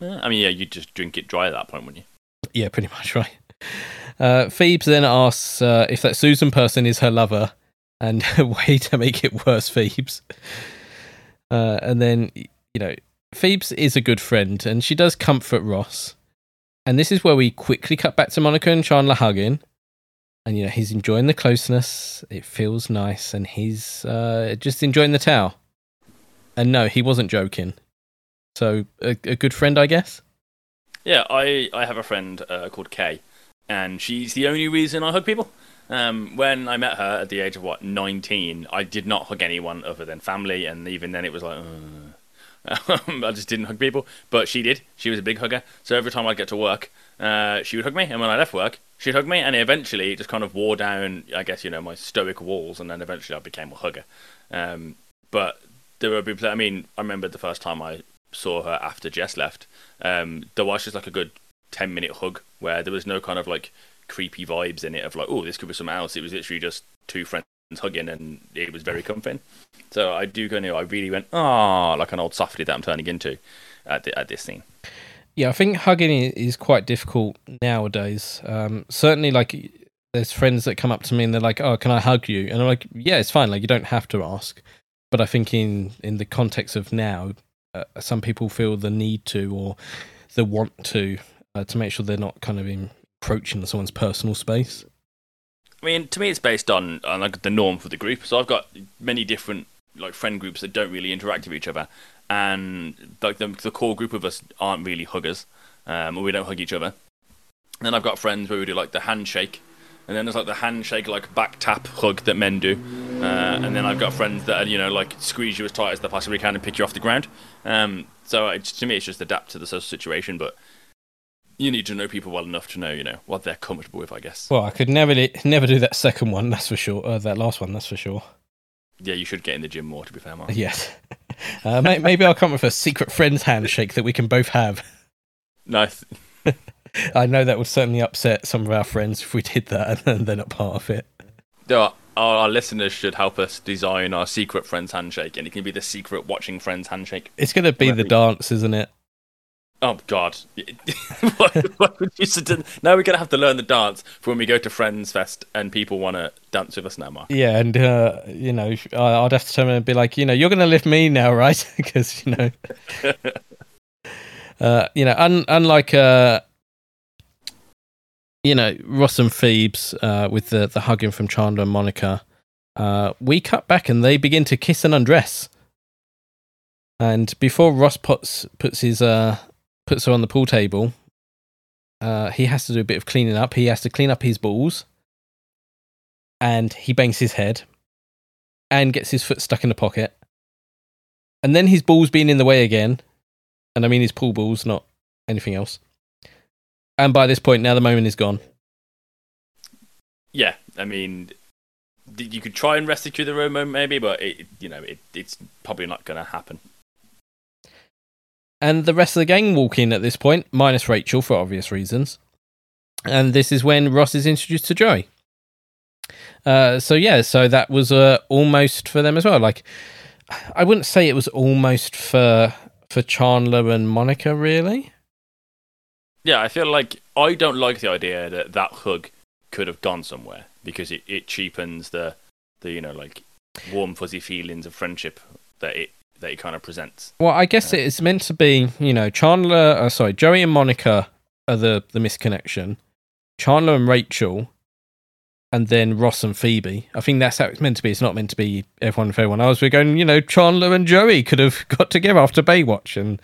I mean, yeah, you'd just drink it dry at that point, wouldn't you? Yeah, pretty much right. Uh, then asks uh, if that Susan person is her lover, and a way to make it worse, Phoebes. Uh, and then you know, Phoebes is a good friend, and she does comfort Ross. And this is where we quickly cut back to Monica and Chandler hugging, and you know he's enjoying the closeness. It feels nice, and he's uh, just enjoying the towel. And no, he wasn't joking. So a, a good friend, I guess. Yeah, I, I have a friend uh, called Kay, and she's the only reason I hug people. Um, when I met her at the age of what 19, I did not hug anyone other than family, and even then it was like, uh, I just didn't hug people. But she did. She was a big hugger. So every time I'd get to work, uh, she would hug me, and when I left work, she'd hug me, and eventually it just kind of wore down, I guess you know, my stoic walls, and then eventually I became a hugger. Um, but there were people. I mean, I remember the first time I saw her after Jess left. Um, there was just like a good ten minute hug where there was no kind of like creepy vibes in it of like, oh, this could be something else. It was literally just two friends hugging, and it was very comforting. So I do go, know, I really went, ah, like an old softy that I'm turning into at the, at this scene. Yeah, I think hugging is quite difficult nowadays. Um, certainly, like there's friends that come up to me and they're like, "Oh, can I hug you?" And I'm like, "Yeah, it's fine. Like you don't have to ask." But I think in in the context of now, uh, some people feel the need to or the want to uh, to make sure they're not kind of encroaching on someone's personal space. I mean, to me, it's based on, on like the norm for the group. So I've got many different like friend groups that don't really interact with each other, and like the, the core group of us aren't really huggers, um, or we don't hug each other. And then I've got friends where we do like the handshake, and then there's like the handshake like back tap hug that men do, uh, and then I've got friends that are, you know like squeeze you as tight as they possibly can and pick you off the ground. Um, so it's, to me, it's just adapt to the social situation, but you need to know people well enough to know you know what they're comfortable with, I guess. Well, I could never never do that second one. That's for sure. Uh, that last one, that's for sure. Yeah, you should get in the gym more. To be fair, Mark. Yes. Uh, maybe I'll come up with a secret friends handshake that we can both have. Nice. I know that would certainly upset some of our friends if we did that and they're not part of it. Our, our listeners should help us design our secret friends handshake, and it can be the secret watching friends handshake. It's going to be the dance, isn't it? Oh God! what, what would you suggest? Now we're gonna have to learn the dance for when we go to Friends Fest and people want to dance with us now, Mark. Yeah, and uh, you know, I'd have to turn and be like, you know, you're going to lift me now, right? Because you know, uh, you know, un- unlike uh, you know Ross and Phoebes uh, with the the hugging from Chandler and Monica, uh, we cut back and they begin to kiss and undress. And before Ross puts puts his uh, puts her on the pool table, uh, he has to do a bit of cleaning up. He has to clean up his balls, and he bangs his head, and gets his foot stuck in the pocket, and then his balls being in the way again, and I mean his pool balls, not anything else. And by this point, now the moment is gone. Yeah, I mean, you could try and rescue the moment maybe, but it, you know, it, it's probably not going to happen. And the rest of the gang walk in at this point, minus Rachel for obvious reasons. And this is when Ross is introduced to Joey. Uh, so yeah, so that was uh, almost for them as well. Like, I wouldn't say it was almost for for Chandler and Monica, really. Yeah, I feel like I don't like the idea that that hug could have gone somewhere because it, it cheapens the the you know like warm fuzzy feelings of friendship that it that it kind of presents. Well, I guess it's meant to be, you know, Chandler. Uh, sorry, Joey and Monica are the the misconnection. Chandler and Rachel, and then Ross and Phoebe. I think that's how it's meant to be. It's not meant to be everyone for everyone else. We're going, you know, Chandler and Joey could have got together after Baywatch and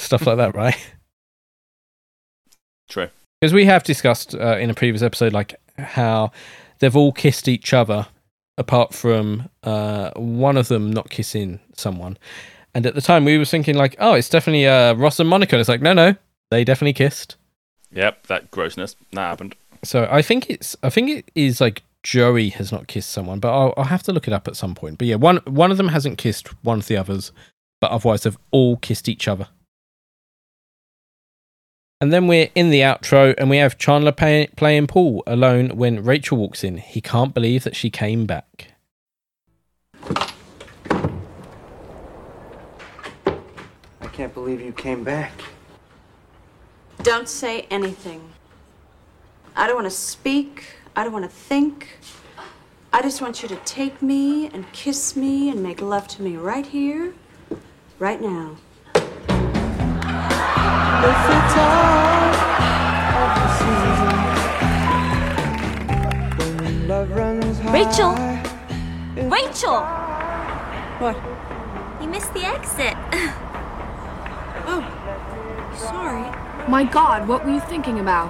stuff like that, right? True. Because we have discussed uh, in a previous episode, like how they've all kissed each other, apart from uh, one of them not kissing someone. And at the time, we were thinking like, oh, it's definitely uh, Ross and Monica. And it's like, no, no, they definitely kissed. Yep, that grossness that happened. So I think it's, I think it is like Joey has not kissed someone, but I'll, I'll have to look it up at some point. But yeah, one one of them hasn't kissed one of the others, but otherwise they've all kissed each other. And then we're in the outro, and we have Chandler pay, playing pool alone when Rachel walks in. He can't believe that she came back. I can't believe you came back. Don't say anything. I don't want to speak. I don't want to think. I just want you to take me and kiss me and make love to me right here, right now. Rachel! Rachel! What? You missed the exit. oh, sorry. My god, what were you thinking about?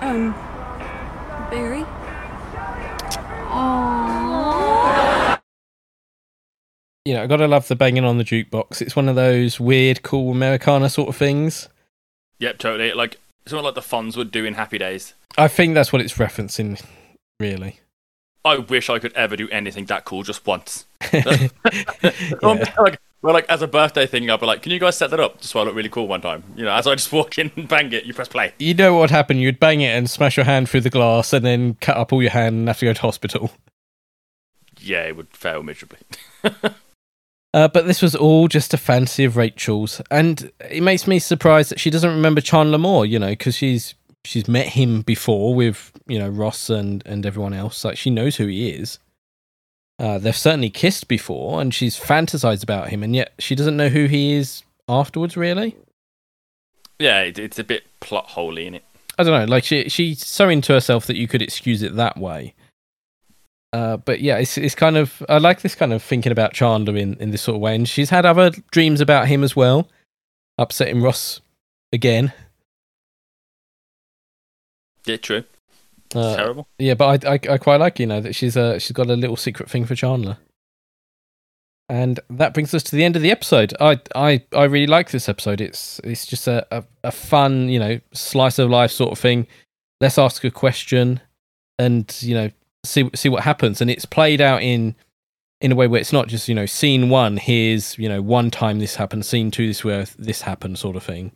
um, Barry? You know, I gotta love the banging on the jukebox. It's one of those weird, cool Americana sort of things. Yep, totally. Like something like the Fonz would do in Happy Days. I think that's what it's referencing, really. I wish I could ever do anything that cool just once. like, well, like as a birthday thing, I'll be like, "Can you guys set that up just so I look really cool one time?" You know, as I just walk in and bang it, you press play. You know what would happen? You'd bang it and smash your hand through the glass, and then cut up all your hand and have to go to hospital. Yeah, it would fail miserably. Uh, but this was all just a fantasy of Rachel's, and it makes me surprised that she doesn't remember Chandler more. You know, because she's she's met him before with you know Ross and and everyone else. Like she knows who he is. Uh, they've certainly kissed before, and she's fantasized about him, and yet she doesn't know who he is afterwards. Really, yeah, it, it's a bit plot holey in it. I don't know. Like she she's so into herself that you could excuse it that way. Uh, but yeah, it's it's kind of I like this kind of thinking about Chandler in, in this sort of way, and she's had other dreams about him as well, upsetting Ross again. Yeah, true. Uh, terrible. Yeah, but I, I I quite like you know that she's uh she's got a little secret thing for Chandler. And that brings us to the end of the episode. I I, I really like this episode. It's it's just a, a, a fun, you know, slice of life sort of thing. Let's ask a question and, you know, see see what happens. And it's played out in in a way where it's not just, you know, scene one, here's, you know, one time this happened, scene two this where this happened sort of thing.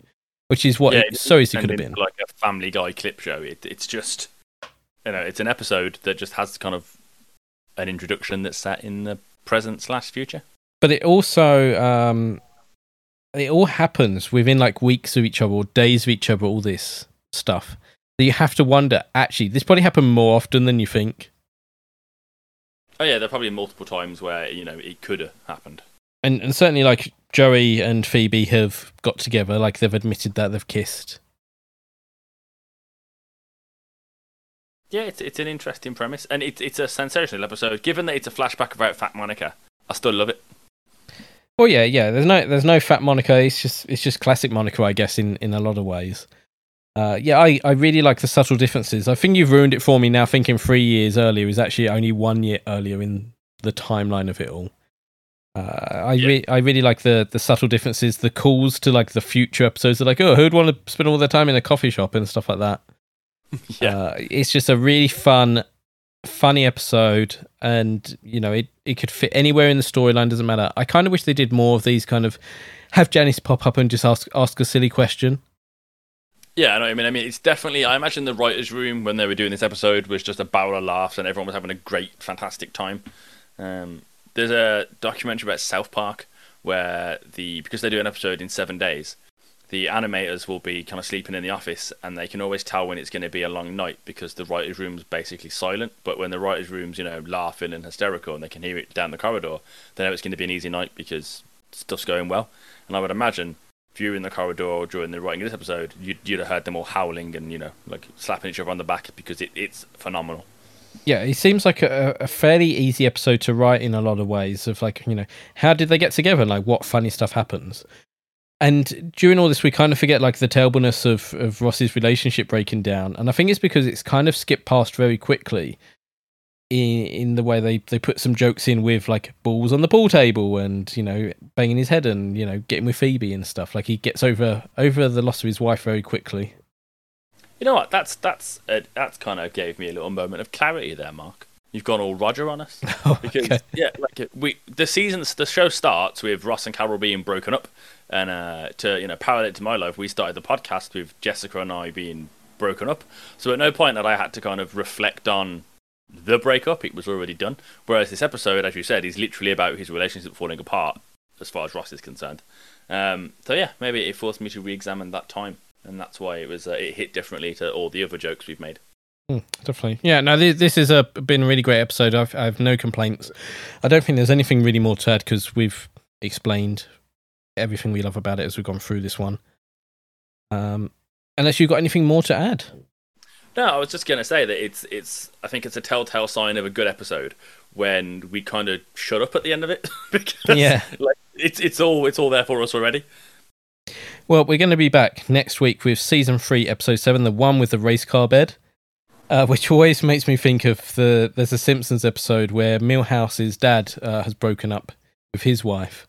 Which is what Yeah, it so easily could have been. like a Family Guy clip show. It, it's just, you know, it's an episode that just has kind of an introduction that's set in the present slash future. but it also um it all happens within like weeks of each other or days of each other all this stuff that you have to wonder actually this probably happened more often than you think Oh yeah, there are probably multiple times where you know it could have happened. and and certainly like joey and phoebe have got together like they've admitted that they've kissed Yeah, it's it's an interesting premise, and it's it's a sensational episode. Given that it's a flashback about Fat Monica, I still love it. Well, yeah, yeah. There's no there's no fat Monica. It's just it's just classic Monica, I guess, in in a lot of ways. Uh, yeah, I, I really like the subtle differences. I think you've ruined it for me now. Thinking three years earlier is actually only one year earlier in the timeline of it all. Uh, I re- I really like the the subtle differences, the calls to like the future episodes. Are like, oh, who'd want to spend all their time in a coffee shop and stuff like that. Yeah. Uh, it's just a really fun, funny episode, and you know, it it could fit anywhere in the storyline. Doesn't matter. I kind of wish they did more of these kind of have Janice pop up and just ask ask a silly question. Yeah, I know. I mean, I mean, it's definitely. I imagine the writers' room when they were doing this episode was just a barrel of laughs, and everyone was having a great, fantastic time. Um, there's a documentary about South Park where the because they do an episode in seven days, the animators will be kind of sleeping in the office, and they can always tell when it's going to be a long night because the writers' room's basically silent. But when the writers' room's you know laughing and hysterical, and they can hear it down the corridor, they know it's going to be an easy night because stuff's going well. And I would imagine if you were in the corridor or during the writing of this episode, you'd, you'd have heard them all howling and you know like slapping each other on the back because it, it's phenomenal. Yeah, it seems like a, a fairly easy episode to write in a lot of ways. Of like, you know, how did they get together? Like, what funny stuff happens? And during all this, we kind of forget like the terribleness of of Ross's relationship breaking down. And I think it's because it's kind of skipped past very quickly. In, in the way they, they put some jokes in with like balls on the pool table and you know banging his head and you know getting with Phoebe and stuff like he gets over over the loss of his wife very quickly. You know what? That's that's uh, that's kind of gave me a little moment of clarity there, Mark. You've gone all Roger on us because okay. yeah, like we the season the show starts with Ross and Carol being broken up, and uh, to you know parallel it to my life, we started the podcast with Jessica and I being broken up. So at no point that I had to kind of reflect on the breakup; it was already done. Whereas this episode, as you said, is literally about his relationship falling apart as far as Ross is concerned. Um, so yeah, maybe it forced me to re-examine that time and that's why it was uh, it hit differently to all the other jokes we've made. Mm, definitely, yeah. No, this, this has a, been a really great episode. I've I've no complaints. I don't think there's anything really more to add because we've explained everything we love about it as we've gone through this one. Um, unless you've got anything more to add. No, I was just gonna say that it's it's I think it's a telltale sign of a good episode when we kind of shut up at the end of it because yeah, like it's it's all it's all there for us already. Well, we're going to be back next week with season three, episode seven, the one with the race car bed, uh, which always makes me think of the. There's a Simpsons episode where Milhouse's dad uh, has broken up with his wife,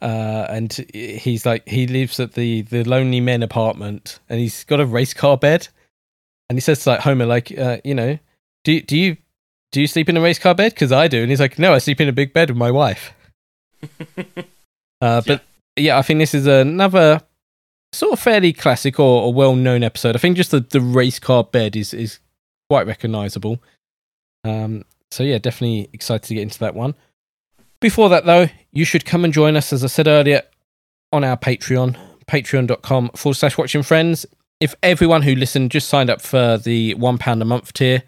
uh, and he's like he lives at the the lonely men apartment, and he's got a race car bed, and he says to like Homer, like, uh, you know, do do you do you sleep in a race car bed? Because I do, and he's like, no, I sleep in a big bed with my wife. Uh, but yeah, I think this is another sort of fairly classic or, or well known episode. I think just the, the race car bed is, is quite recognizable. Um, so yeah, definitely excited to get into that one. Before that, though, you should come and join us, as I said earlier, on our Patreon, patreon.com forward slash watching friends. If everyone who listened just signed up for the £1 a month tier,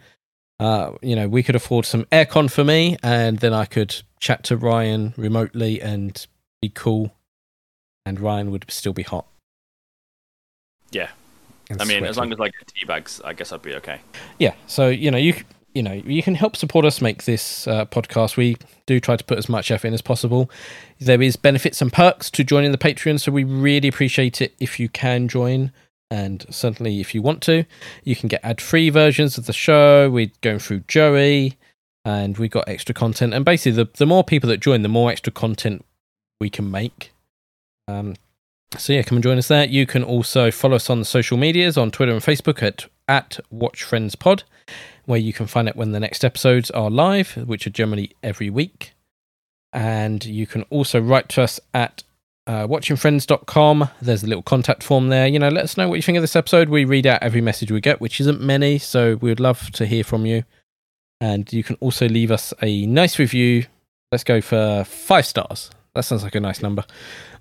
uh, you know, we could afford some aircon for me, and then I could chat to Ryan remotely and be cool, and Ryan would still be hot. Yeah, And I mean, as long as I get tea bags, I guess I'd be okay. Yeah, so you know you you know you can help support us make this uh, podcast. We do try to put as much effort in as possible. There is benefits and perks to joining the Patreon, so we really appreciate it if you can join. And certainly, if you want to, you can get ad-free versions of the show. We're going through Joey, and we've got extra content. And basically, the the more people that join, the more extra content we can make. Um, so yeah, come and join us there. You can also follow us on the social medias on Twitter and Facebook at at Watch Friends Pod, where you can find out when the next episodes are live, which are generally every week. And you can also write to us at uh, watchingfriends.com. There's a little contact form there. You know, let us know what you think of this episode. We read out every message we get, which isn't many, so we would love to hear from you. And you can also leave us a nice review. Let's go for five stars. That sounds like a nice number.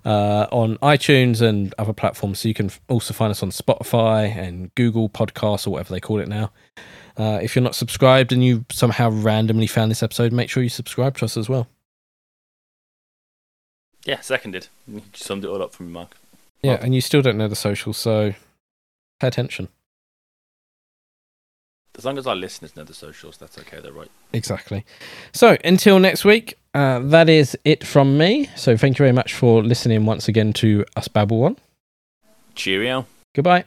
Uh, on iTunes and other platforms. So you can also find us on Spotify and Google Podcasts or whatever they call it now. Uh, if you're not subscribed and you somehow randomly found this episode, make sure you subscribe to us as well. Yeah, seconded. You summed it all up for me, Mark. Yeah, and you still don't know the socials, so pay attention. As long as our listeners know the socials, that's okay. They're right. Exactly. So until next week, uh, that is it from me. So thank you very much for listening once again to us babble on. Cheerio. Goodbye.